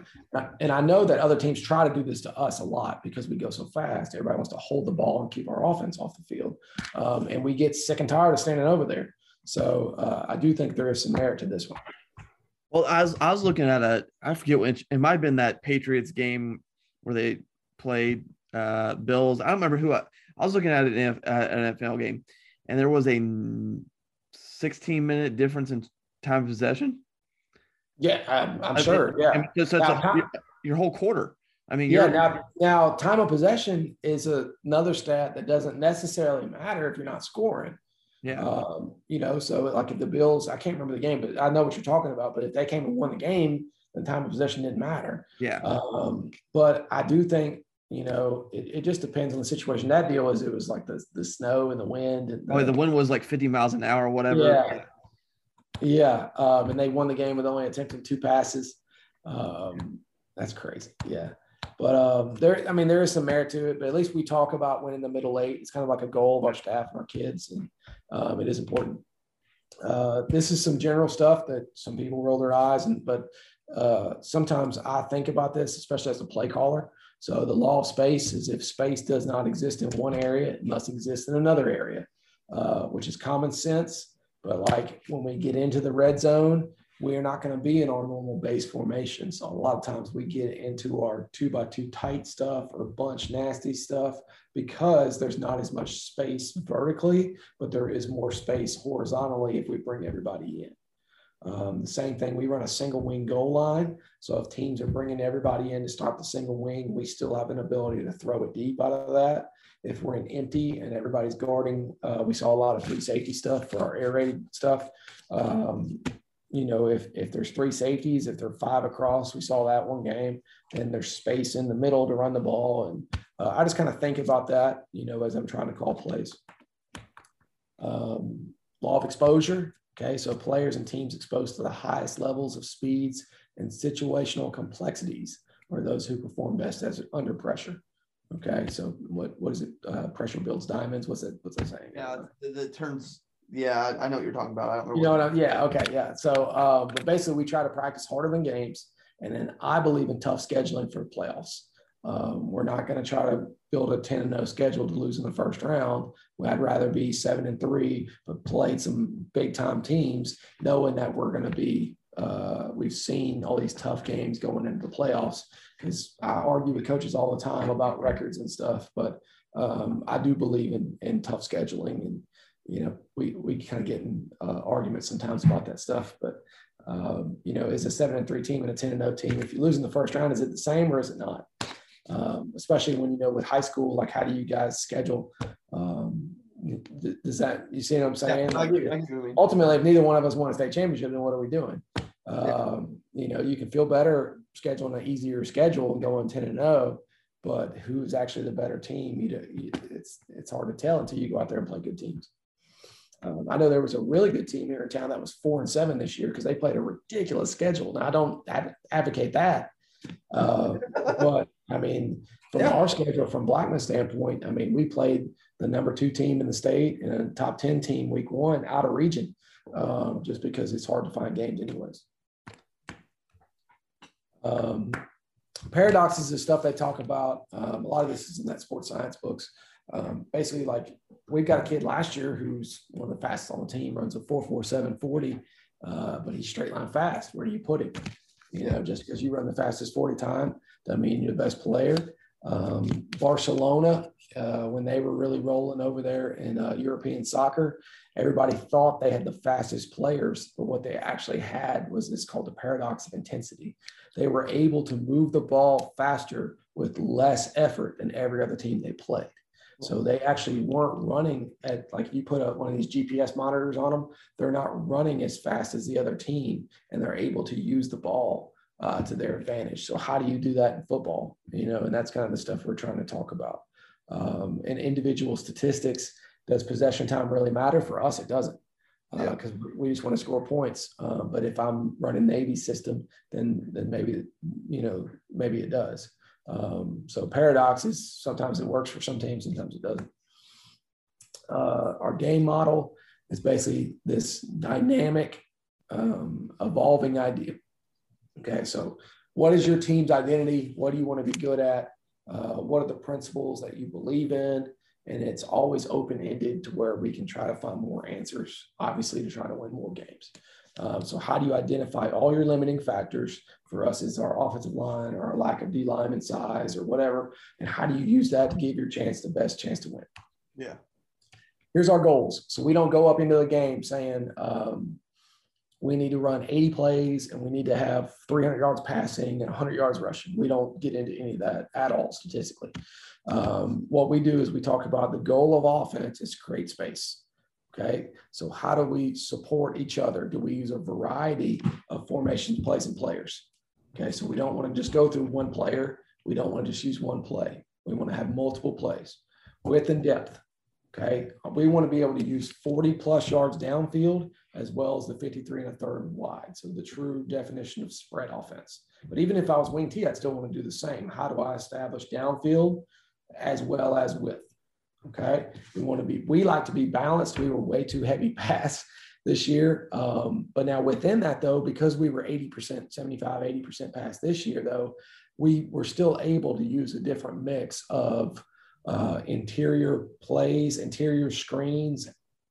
And I know that other teams try to do this to us a lot because we go so fast. Everybody wants to hold the ball and keep our offense off the field, um, and we get sick and tired of standing over there. So uh, I do think there is some merit to this one. Well, I was I was looking at a I forget which it might have been that Patriots game where they played uh, Bills. I don't remember who I, I was looking at an, F, uh, an NFL game, and there was a 16 minute difference in time possession. Yeah, I'm, I'm sure. Yeah, so, now, a, your, your whole quarter. I mean, yeah. Now, now, time of possession is a, another stat that doesn't necessarily matter if you're not scoring. Yeah. Um, you know, so like if the Bills, I can't remember the game, but I know what you're talking about. But if they came and won the game, the time of possession didn't matter. Yeah. Um, but I do think, you know, it, it, just depends on the situation. That deal was it was like the, the snow and the wind. And oh, the, oh, the wind was like 50 miles an hour or whatever. Yeah. Yeah. Um, and they won the game with only attempting two passes. Um, that's crazy. Yeah. But um, there, I mean, there is some merit to it. But at least we talk about winning the middle eight. It's kind of like a goal of our staff and our kids, and um, it is important. Uh, this is some general stuff that some people roll their eyes, and but uh, sometimes I think about this, especially as a play caller. So the law of space is if space does not exist in one area, it must exist in another area, uh, which is common sense. But like when we get into the red zone, we're not going to be in our normal base formation. So a lot of times we get into our two by two tight stuff or bunch nasty stuff because there's not as much space vertically, but there is more space horizontally if we bring everybody in. Um, the same thing, we run a single wing goal line. So if teams are bringing everybody in to stop the single wing, we still have an ability to throw it deep out of that. If we're in empty and everybody's guarding, uh, we saw a lot of free safety stuff for our air raid stuff. Um, you know, if if there's three safeties, if they're five across, we saw that one game, and there's space in the middle to run the ball. And uh, I just kind of think about that, you know, as I'm trying to call plays. Um, law of exposure. Okay, so players and teams exposed to the highest levels of speeds and situational complexities are those who perform best as under pressure. Okay, so what what is it? Uh, pressure builds diamonds. What's it? What's that saying? Yeah, the, the terms yeah, I know what you're talking about. I don't know. You know what I'm, yeah, okay, yeah. So, uh, but basically, we try to practice harder than games, and then I believe in tough scheduling for playoffs. Um, we're not going to try to build a 10 and 0 schedule to lose in the first round. I'd rather be seven and three, but played some big time teams, knowing that we're going to be. Uh, we've seen all these tough games going into the playoffs because I argue with coaches all the time about records and stuff, but um, I do believe in, in tough scheduling and you know, we, we kind of get in uh, arguments sometimes about that stuff. But, um, you know, is a seven and three team and a 10 and 0 team, if you lose in the first round, is it the same or is it not? Um, especially when, you know, with high school, like how do you guys schedule? Um, does that, you see what I'm saying? Yeah, like, agree, ultimately, if neither one of us won a state championship, then what are we doing? Um, you know, you can feel better scheduling an easier schedule and going 10 and 0, but who's actually the better team? You know, it's, it's hard to tell until you go out there and play good teams. Um, I know there was a really good team here in town that was four and seven this year because they played a ridiculous schedule. Now I don't ad- advocate that, uh, but I mean, from yeah. our schedule, from Blackman's standpoint, I mean, we played the number two team in the state and a top ten team week one out of region, um, just because it's hard to find games anyways. Um, paradoxes is stuff they talk about. Um, a lot of this is in that sports science books um, basically like we've got a kid last year who's one of the fastest on the team, runs a 4.4740, uh, but he's straight line fast. Where do you put him? You know, just because you run the fastest 40 time doesn't mean you're the best player. Um, Barcelona, uh, when they were really rolling over there in uh, European soccer, everybody thought they had the fastest players, but what they actually had was this called the paradox of intensity. They were able to move the ball faster with less effort than every other team they played. So they actually weren't running at like you put a, one of these GPS monitors on them. They're not running as fast as the other team, and they're able to use the ball uh, to their advantage. So how do you do that in football? You know, and that's kind of the stuff we're trying to talk about. Um, and individual statistics does possession time really matter for us? It doesn't because uh, yeah. we just want to score points. Uh, but if I'm running Navy system, then then maybe you know maybe it does. Um, so paradox is sometimes it works for some teams, sometimes it doesn't. Uh, our game model is basically this dynamic, um, evolving idea. Okay, so what is your team's identity? What do you want to be good at? Uh, what are the principles that you believe in? And it's always open ended to where we can try to find more answers, obviously, to try to win more games. Um, so how do you identify all your limiting factors? For us, it's our offensive line or our lack of D lineman size or whatever. And how do you use that to give your chance the best chance to win? Yeah. Here's our goals. So we don't go up into the game saying um, we need to run 80 plays and we need to have 300 yards passing and 100 yards rushing. We don't get into any of that at all statistically. Um, what we do is we talk about the goal of offense is create space. Okay. So, how do we support each other? Do we use a variety of formations, plays, and players? Okay. So, we don't want to just go through one player. We don't want to just use one play. We want to have multiple plays, width and depth. Okay. We want to be able to use 40 plus yards downfield as well as the 53 and a third wide. So the true definition of spread offense. But even if I was wing T, I'd still want to do the same. How do I establish downfield as well as width? Okay. We want to be, we like to be balanced. We were way too heavy pass this year. Um, but now within that, though, because we were 80%, 75, 80% pass this year, though, we were still able to use a different mix of uh, interior plays, interior screens,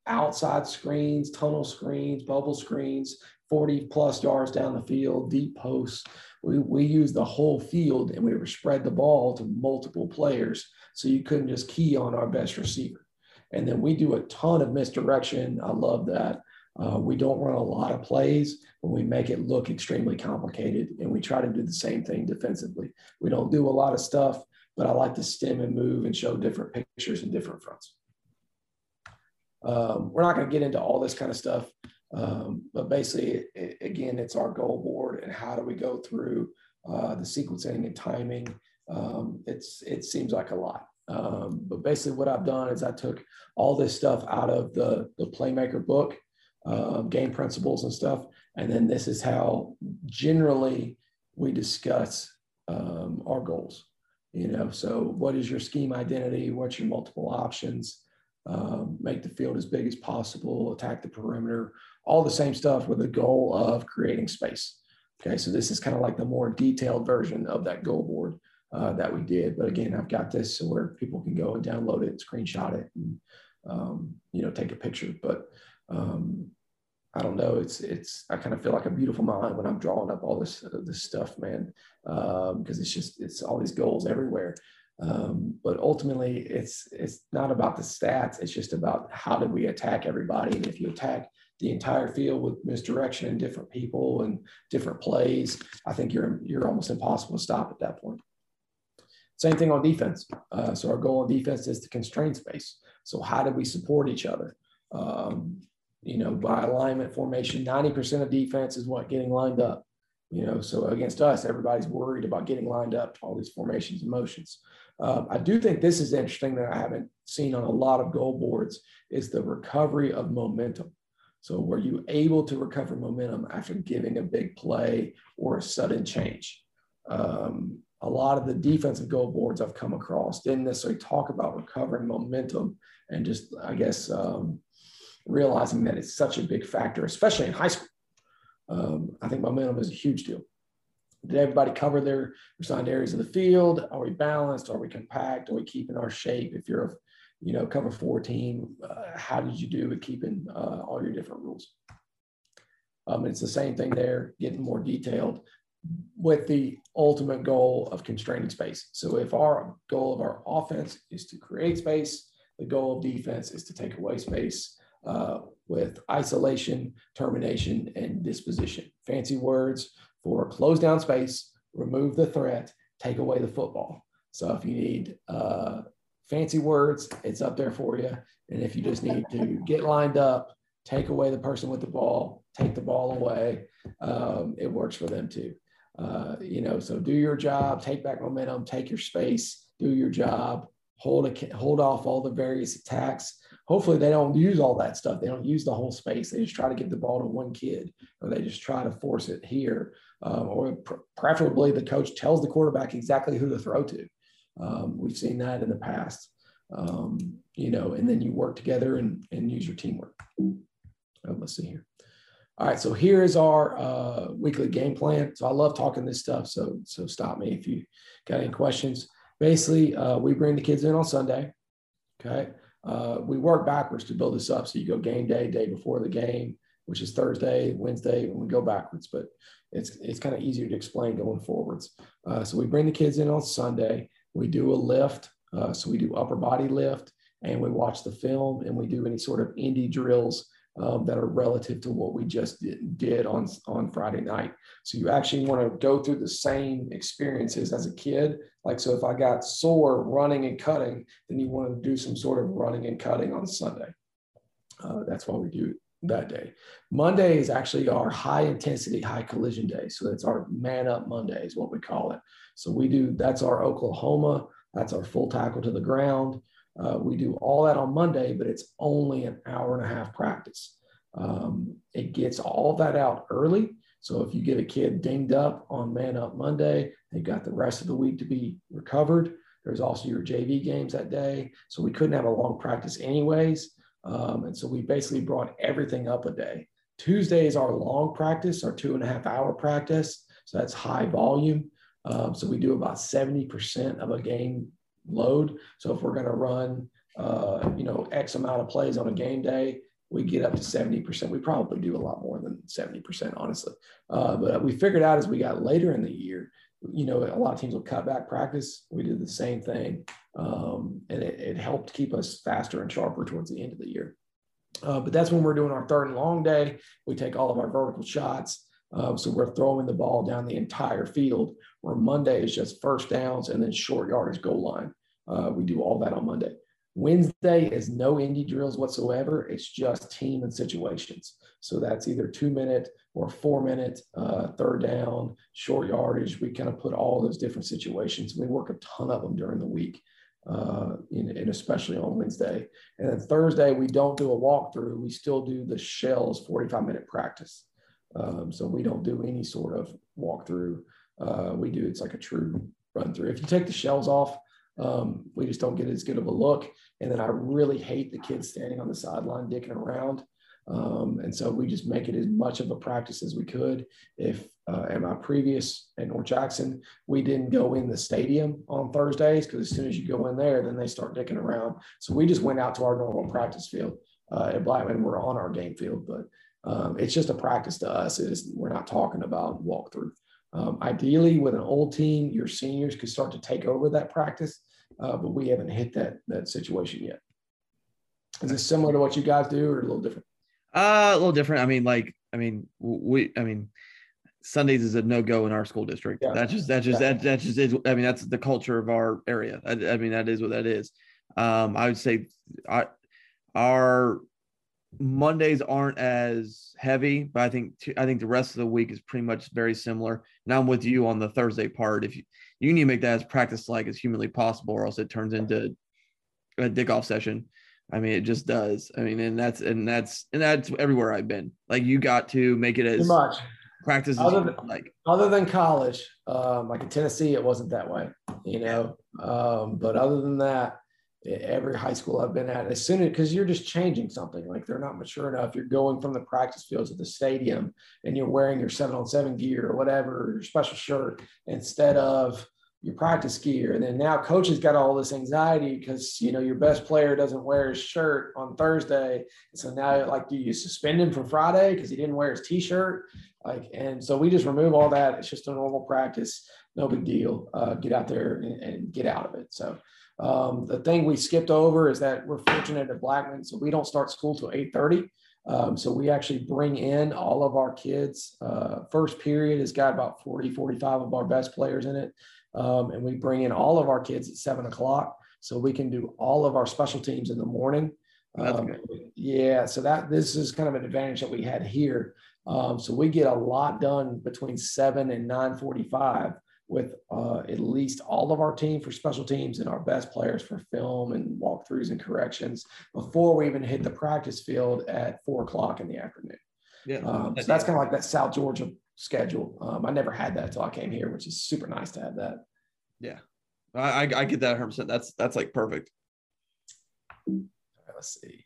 outside screens, tunnel screens, bubble screens, 40 plus yards down the field, deep posts. We, we used the whole field and we were spread the ball to multiple players. So you couldn't just key on our best receiver. And then we do a ton of misdirection. I love that. Uh, we don't run a lot of plays, but we make it look extremely complicated. And we try to do the same thing defensively. We don't do a lot of stuff but I like to stem and move and show different pictures and different fronts. Um, we're not going to get into all this kind of stuff, um, but basically, it, again, it's our goal board and how do we go through uh, the sequencing and timing. Um, it's it seems like a lot, um, but basically, what I've done is I took all this stuff out of the the Playmaker book, uh, game principles and stuff, and then this is how generally we discuss um, our goals you know? So what is your scheme identity? What's your multiple options? Um, make the field as big as possible attack the perimeter all the same stuff with the goal of creating space. Okay so this is kind of like the more detailed version of that goal board uh, that we did but again i've got this so where people can go and download it screenshot it and um, you know take a picture but um, I don't know. It's it's. I kind of feel like a beautiful mind when I'm drawing up all this uh, this stuff, man. Because um, it's just it's all these goals everywhere. Um, but ultimately, it's it's not about the stats. It's just about how did we attack everybody. And if you attack the entire field with misdirection and different people and different plays, I think you're you're almost impossible to stop at that point. Same thing on defense. Uh, so our goal on defense is to constrain space. So how do we support each other? Um, you know, by alignment formation, 90% of defense is what getting lined up. You know, so against us, everybody's worried about getting lined up to all these formations and motions. Um, I do think this is interesting that I haven't seen on a lot of goal boards is the recovery of momentum. So were you able to recover momentum after giving a big play or a sudden change? Um, a lot of the defensive goal boards I've come across didn't necessarily talk about recovering momentum and just, I guess, um, realizing that it's such a big factor, especially in high school. Um, I think momentum is a huge deal. Did everybody cover their assigned areas of the field? Are we balanced? Are we compact? Are we keeping our shape? If you're a, you know, cover four team, uh, how did you do with keeping uh, all your different rules? Um, it's the same thing there, getting more detailed with the ultimate goal of constraining space. So if our goal of our offense is to create space, the goal of defense is to take away space uh, with isolation, termination, and disposition. Fancy words for close down space, remove the threat, take away the football. So if you need uh, fancy words, it's up there for you. And if you just need to get lined up, take away the person with the ball, take the ball away, um, it works for them too. Uh, you know, so do your job, take back momentum, take your space, do your job, hold a, hold off all the various attacks hopefully they don't use all that stuff. They don't use the whole space. They just try to get the ball to one kid, or they just try to force it here, um, or pr- preferably the coach tells the quarterback exactly who to throw to. Um, we've seen that in the past, um, you know, and then you work together and, and use your teamwork. Uh, let's see here. All right, so here is our uh, weekly game plan. So I love talking this stuff. So so stop me if you got any questions. Basically, uh, we bring the kids in on Sunday. Okay uh, we work backwards to build this up. So you go game day, day before the game, which is Thursday, Wednesday, and we go backwards. But it's it's kind of easier to explain going forwards. Uh, so we bring the kids in on Sunday. We do a lift. Uh, so we do upper body lift, and we watch the film, and we do any sort of indie drills um, that are relative to what we just did, did on, on Friday night. So you actually want to go through the same experiences as a kid. Like, so if I got sore running and cutting, then you want to do some sort of running and cutting on Sunday. Uh, that's why we do that day. Monday is actually our high intensity, high collision day. So that's our man up Monday is what we call it. So we do, that's our Oklahoma, that's our full tackle to the ground. Uh, we do all that on Monday, but it's only an hour and a half practice. Um, it gets all that out early. So if you get a kid dinged up on Man Up Monday, they've got the rest of the week to be recovered. There's also your JV games that day. So we couldn't have a long practice anyways. Um, and so we basically brought everything up a day. Tuesday is our long practice, our two and a half hour practice. So that's high volume. Um, so we do about 70% of a game load. So if we're going to run, uh, you know, X amount of plays on a game day, we get up to 70%. We probably do a lot more than 70%, honestly. Uh, but we figured out as we got later in the year, you know, a lot of teams will cut back practice. We did the same thing. Um, and it, it, helped keep us faster and sharper towards the end of the year. Uh, but that's when we're doing our third and long day. We take all of our vertical shots. Uh, so we're throwing the ball down the entire field, where Monday is just first downs and then short yardage goal line. Uh, we do all that on Monday. Wednesday is no indie drills whatsoever. It's just team and situations. So that's either two minute or four minute, uh, third down, short yardage. We kind of put all those different situations. We work a ton of them during the week, uh, and, and especially on Wednesday. And then Thursday, we don't do a walkthrough. We still do the shells 45 minute practice. Um, so we don't do any sort of walkthrough. Uh, we do it's like a true run through. If you take the shells off, um, we just don't get as good of a look. And then I really hate the kids standing on the sideline dicking around. Um, and so we just make it as much of a practice as we could. If uh, at my previous at North Jackson, we didn't go in the stadium on Thursdays because as soon as you go in there, then they start dicking around. So we just went out to our normal practice field uh, at Blackman. We're on our game field, but um, it's just a practice to us. We're not talking about walkthrough. Um, ideally, with an old team, your seniors could start to take over that practice uh, but we haven't hit that that situation yet. Is this similar to what you guys do, or a little different? Uh, a little different. I mean, like, I mean, we, I mean, Sundays is a no go in our school district. Yeah. That's just that's just yeah. that that just is. I mean, that's the culture of our area. I, I mean, that is what that is. Um, I would say, I, our Mondays aren't as heavy, but I think I think the rest of the week is pretty much very similar. And I'm with you on the Thursday part. If you you need to make that as practice like as humanly possible, or else it turns into a dick off session. I mean, it just does. I mean, and that's and that's and that's everywhere I've been. Like you got to make it as much practice other than, like other than college, um, like in Tennessee, it wasn't that way, you know. Um, but other than that, every high school I've been at, as soon as because you're just changing something, like they're not mature enough. You're going from the practice field to the stadium and you're wearing your seven on seven gear or whatever, your special shirt instead of your practice gear. And then now coach has got all this anxiety because you know your best player doesn't wear his shirt on Thursday. So now like do you suspend him for Friday because he didn't wear his t-shirt? Like, and so we just remove all that. It's just a normal practice, no big deal. Uh, get out there and, and get out of it. So um, the thing we skipped over is that we're fortunate at Blackman, so we don't start school till 8:30. Um, so we actually bring in all of our kids. Uh, first period has got about 40, 45 of our best players in it. Um, and we bring in all of our kids at seven o'clock. So we can do all of our special teams in the morning. Um, yeah, so that this is kind of an advantage that we had here. Um, so we get a lot done between seven and nine forty-five with uh, at least all of our team for special teams and our best players for film and walkthroughs and corrections before we even hit the practice field at four o'clock in the afternoon. Yeah, um, so that's kind of like that South Georgia schedule. Um, I never had that until I came here, which is super nice to have that. Yeah, I, I get that 100. percent That's that's like perfect. let's see.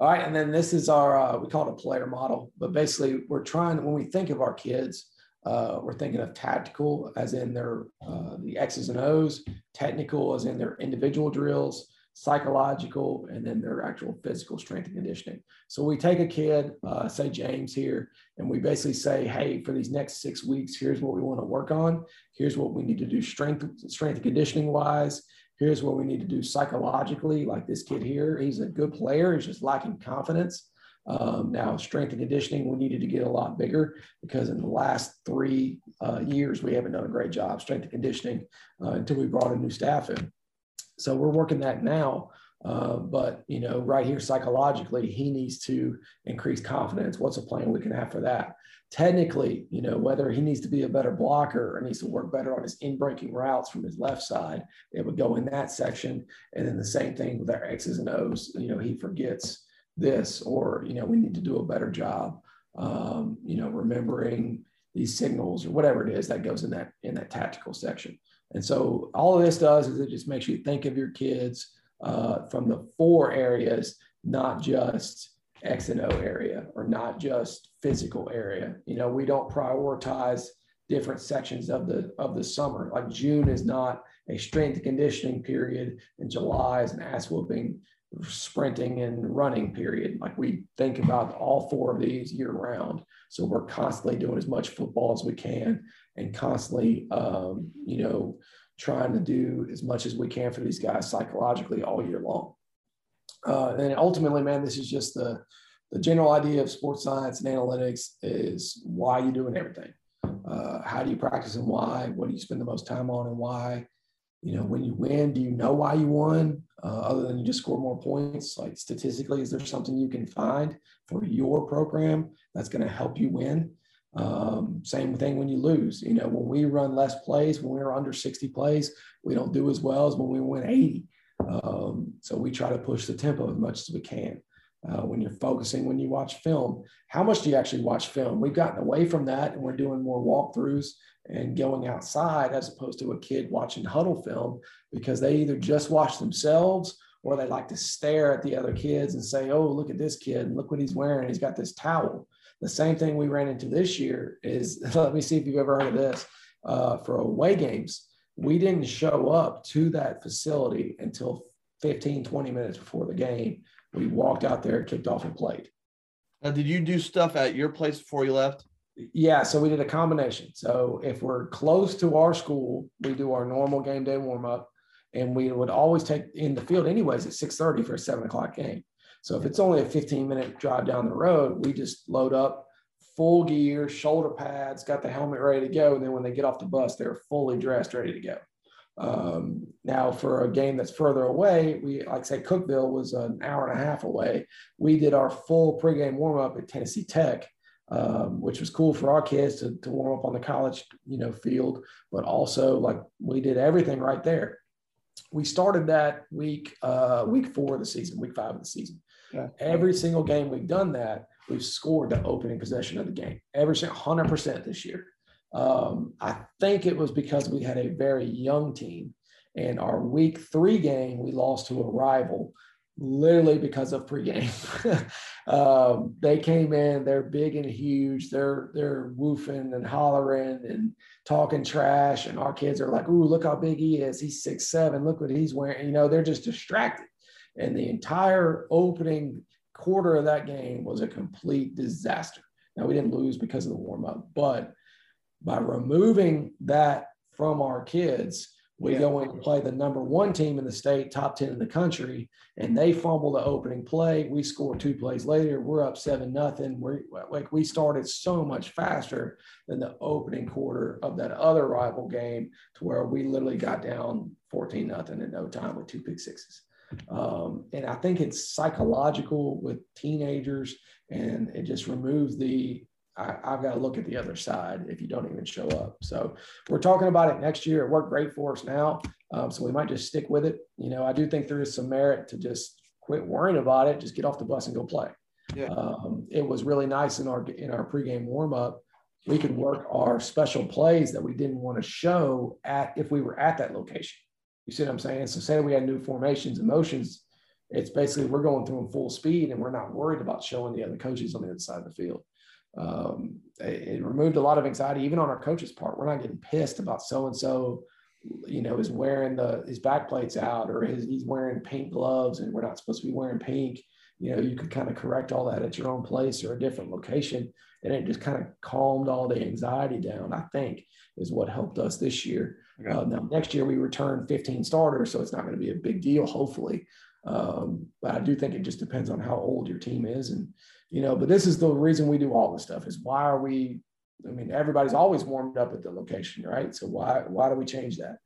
All right, and then this is our uh, we call it a player model, but basically we're trying when we think of our kids, uh, we're thinking of tactical as in their uh, the X's and O's, technical as in their individual drills, psychological, and then their actual physical strength and conditioning. So we take a kid, uh, say James here, and we basically say, hey, for these next six weeks, here's what we want to work on. Here's what we need to do strength, strength and conditioning wise. Here's what we need to do psychologically. Like this kid here, he's a good player. He's just lacking confidence. Um, now, strength and conditioning, we needed to get a lot bigger because in the last three uh, years, we haven't done a great job strength and conditioning uh, until we brought a new staff in. So we're working that now. Uh, but you know, right here psychologically, he needs to increase confidence. What's a plan we can have for that? Technically, you know, whether he needs to be a better blocker or needs to work better on his in-breaking routes from his left side, it would go in that section. And then the same thing with our X's and O's. You know, he forgets this, or you know, we need to do a better job. Um, you know, remembering these signals or whatever it is that goes in that in that tactical section. And so all of this does is it just makes you think of your kids uh, from the four areas, not just X and O area or not just physical area. You know, we don't prioritize different sections of the of the summer. Like June is not a strength conditioning period, and July is an ass whooping, sprinting and running period. Like we think about all four of these year round. So we're constantly doing as much football as we can, and constantly, um, you know, trying to do as much as we can for these guys psychologically all year long. Uh, and ultimately, man, this is just the the general idea of sports science and analytics is why you're doing everything. Uh, how do you practice and why? What do you spend the most time on and why? You know, when you win, do you know why you won? Uh, other than you just score more points, like statistically, is there something you can find for your program that's going to help you win? Um, same thing when you lose. You know, when we run less plays, when we're under 60 plays, we don't do as well as when we win 80. Um, so we try to push the tempo as much as we can. Uh, when you're focusing, when you watch film, how much do you actually watch film? We've gotten away from that and we're doing more walkthroughs and going outside as opposed to a kid watching Hudl film because they either just watch themselves or they like to stare at the other kids and say, oh, look at this kid look what he's wearing. He's got this towel. The same thing we ran into this year is let me see if you've ever heard of this uh, for away games. We didn't show up to that facility until 15, 20 minutes before the game. We walked out there, kicked off, and played. Now, did you do stuff at your place before you left? Yeah, so we did a combination. So if we're close to our school, we do our normal game day warm up, and we would always take in the field anyways at 6:30 for a seven o'clock game. So if it's only a 15 minute drive down the road, we just load up full gear, shoulder pads, got the helmet ready to go. And then when they get off the bus, they're fully dressed, ready to go. Um, now, for a game that's further away, we like say Cookeville was an hour and a half away. We did our full pregame warm up at Tennessee Tech, um, which was cool for our kids to, to warm up on the college, you know, field. But also, like we did everything right there. We started that week, uh, week four of the season, week five of the season. Yeah. Every single game we've done that, we've scored the opening possession of the game. Every single 100% this year. Um, I think it was because we had a very young team. And our week three game, we lost to a rival literally because of pregame. um, they came in, they're big and huge, they're they're woofing and hollering and talking trash, and our kids are like, "Ooh, look how big he is! He's six seven. Look what he's wearing." You know, they're just distracted. And the entire opening quarter of that game was a complete disaster. Now, we didn't lose because of the warm up, but by removing that from our kids, we yeah. go in and play the number one team in the state, top 10 in the country, and they fumble the opening play. We score two plays later. We're up seven nothing. We're like we started so much faster than the opening quarter of that other rival game to where we literally got down 14 nothing in no time with two pick sixes. Um, and I think it's psychological with teenagers, and it just removes the I, have got to look at the other side if you don't even show up. So we're talking about it next year. It worked great for us now, um, so we might just stick with it. You know, I do think there is some merit to just quit worrying about it, just get off the bus and go play. Yeah. Um, it was really nice in our in our pregame warmup. We could work our special plays that we didn't want to show at if we were at that location. You see what I'm saying? So say we had new formations and motions, it's basically we're going through them full speed and we're not worried about showing the other coaches on the other side of the field. Um, it, removed a lot of anxiety, even on our coaches' part. We're not getting pissed about so and so, you know, is wearing the his back plates out or his, he's wearing pink gloves and we're not supposed to be wearing pink. You know, you could kind of correct all that at your own place or a different location, and it just kind of calmed all the anxiety down. I think is what helped us this year. Okay. Uh, now next year we return 15 starters, so it's not going to be a big deal, hopefully. Um, but I do think it just depends on how old your team is, and you know. But this is the reason we do all this stuff is why are we? I mean, everybody's always warmed up at the location, right? So why why do we change that?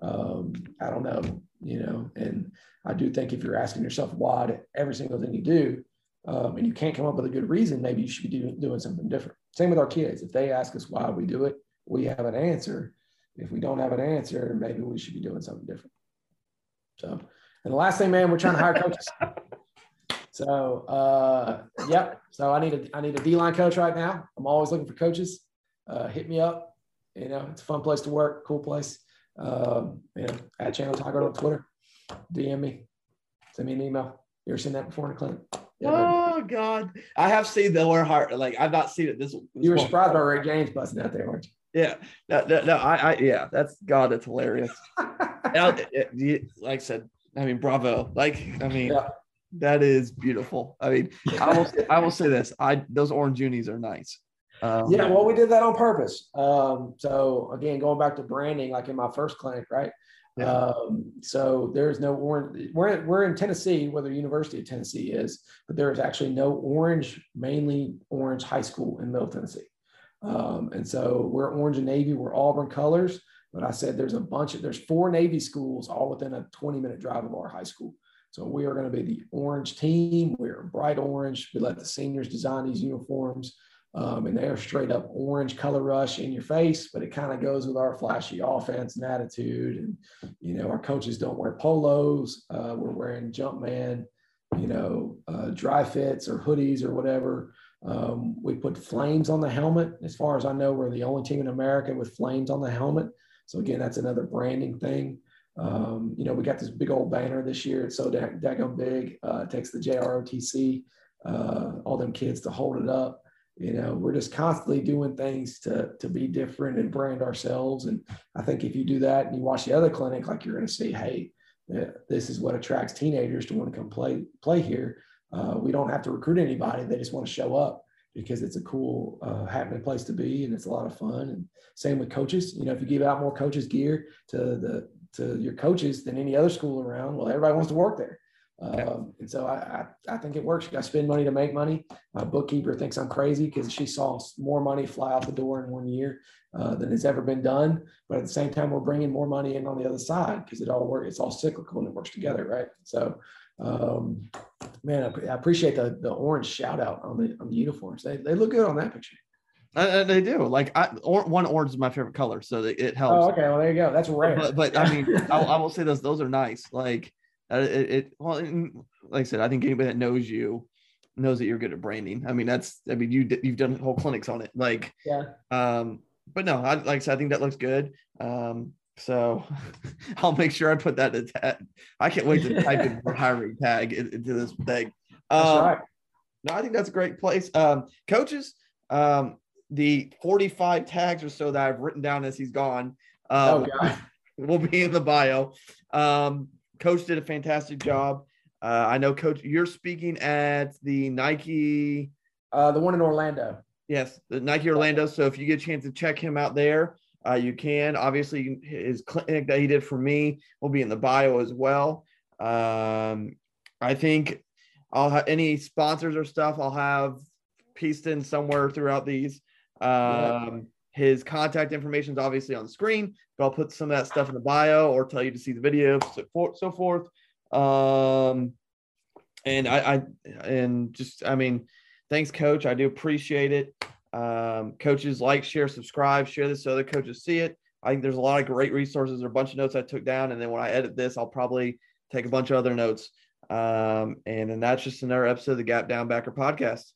Um, I don't know, you know. And I do think if you're asking yourself why to every single thing you do, um, and you can't come up with a good reason, maybe you should be doing, doing something different. Same with our kids. If they ask us why we do it, we have an answer. If we don't have an answer, maybe we should be doing something different. So, and the last thing, man, we're trying to hire coaches. So, uh, yep. So I need a I need a D line coach right now. I'm always looking for coaches. Uh, hit me up. You know, it's a fun place to work, cool place. Um, you know, at Channel Tiger on Twitter. DM me. Send me an email. You ever seen that before in a clinic? Yeah, oh God, I have seen the heart. Like I've not seen it. This. this you were surprised by Ray James busting out there, weren't you? Yeah, no, no, no I, I, yeah, that's God, that's hilarious. I, like I said, I mean, bravo. Like, I mean, yeah. That is beautiful. I mean, I will, I will say this: I those orange unis are nice. Um, yeah, well, we did that on purpose. Um, so again, going back to branding, like in my first clinic, right? Yeah. Um, so there's no orange. We're, we're in Tennessee, where the University of Tennessee is, but there is actually no orange, mainly orange high school in Middle Tennessee. Um, and so we're orange and navy, we're Auburn colors. But I said there's a bunch of there's four Navy schools all within a 20 minute drive of our high school. So we are going to be the orange team. We're bright orange. We let the seniors design these uniforms. Um, and they're straight up orange color rush in your face, but it kind of goes with our flashy offense and attitude. And, you know, our coaches don't wear polos. Uh, we're wearing Jumpman, you know, uh, dry fits or hoodies or whatever. Um, we put flames on the helmet. As far as I know, we're the only team in America with flames on the helmet. So again, that's another branding thing. Um, you know, we got this big old banner this year. It's so daggone big. Uh, it takes the JROTC, uh, all them kids to hold it up. You know, we're just constantly doing things to to be different and brand ourselves. And I think if you do that and you watch the other clinic, like you're going to see, hey, this is what attracts teenagers to want to come play play here. Uh, we don't have to recruit anybody; they just want to show up because it's a cool, uh, happening place to be, and it's a lot of fun. And same with coaches. You know, if you give out more coaches gear to the to your coaches than any other school around, well, everybody wants to work there. Um, and so I, I, I, think it works. You got to spend money to make money. My bookkeeper thinks I'm crazy because she saw more money fly out the door in one year uh, than has ever been done. But at the same time, we're bringing more money in on the other side because it all works. It's all cyclical and it works together, right? So um, man, I, I, appreciate the the orange shout out on the on the uniforms. They they look good on that picture. Uh, they do. Like I, or, one orange is my favorite color, so it helps. Oh, okay. Well, there you go. That's rare. But, but I mean, I, I, will say those those are nice. Like uh, it, it, well, like I said, I think anybody that knows you knows that you're good at branding. I mean, that's. I mean, you you've done whole clinics on it. Like, yeah. Um, but no, I, like I said, I think that looks good. Um, so I'll make sure I put that in tag. I can't wait to type in hiring tag into this thing. Um, right. No, I think that's a great place. Um, coaches, um, the 45 tags or so that I've written down as he's gone um, oh, will be in the bio. Um, coach did a fantastic job. Uh, I know, Coach, you're speaking at the Nike. Uh, the one in Orlando. Yes, the Nike Orlando. So if you get a chance to check him out there, uh, you can. Obviously, his clinic that he did for me will be in the bio as well. Um, I think I'll have any sponsors or stuff I'll have pieced in somewhere throughout these. Um. His contact information is obviously on the screen, but I'll put some of that stuff in the bio or tell you to see the video, so forth. So forth. Um, and I, I, and just, I mean, thanks, coach. I do appreciate it. Um, coaches like, share, subscribe, share this so other coaches see it. I think there's a lot of great resources. There are a bunch of notes I took down, and then when I edit this, I'll probably take a bunch of other notes. Um, and then that's just another episode of the Gap Down Backer podcast.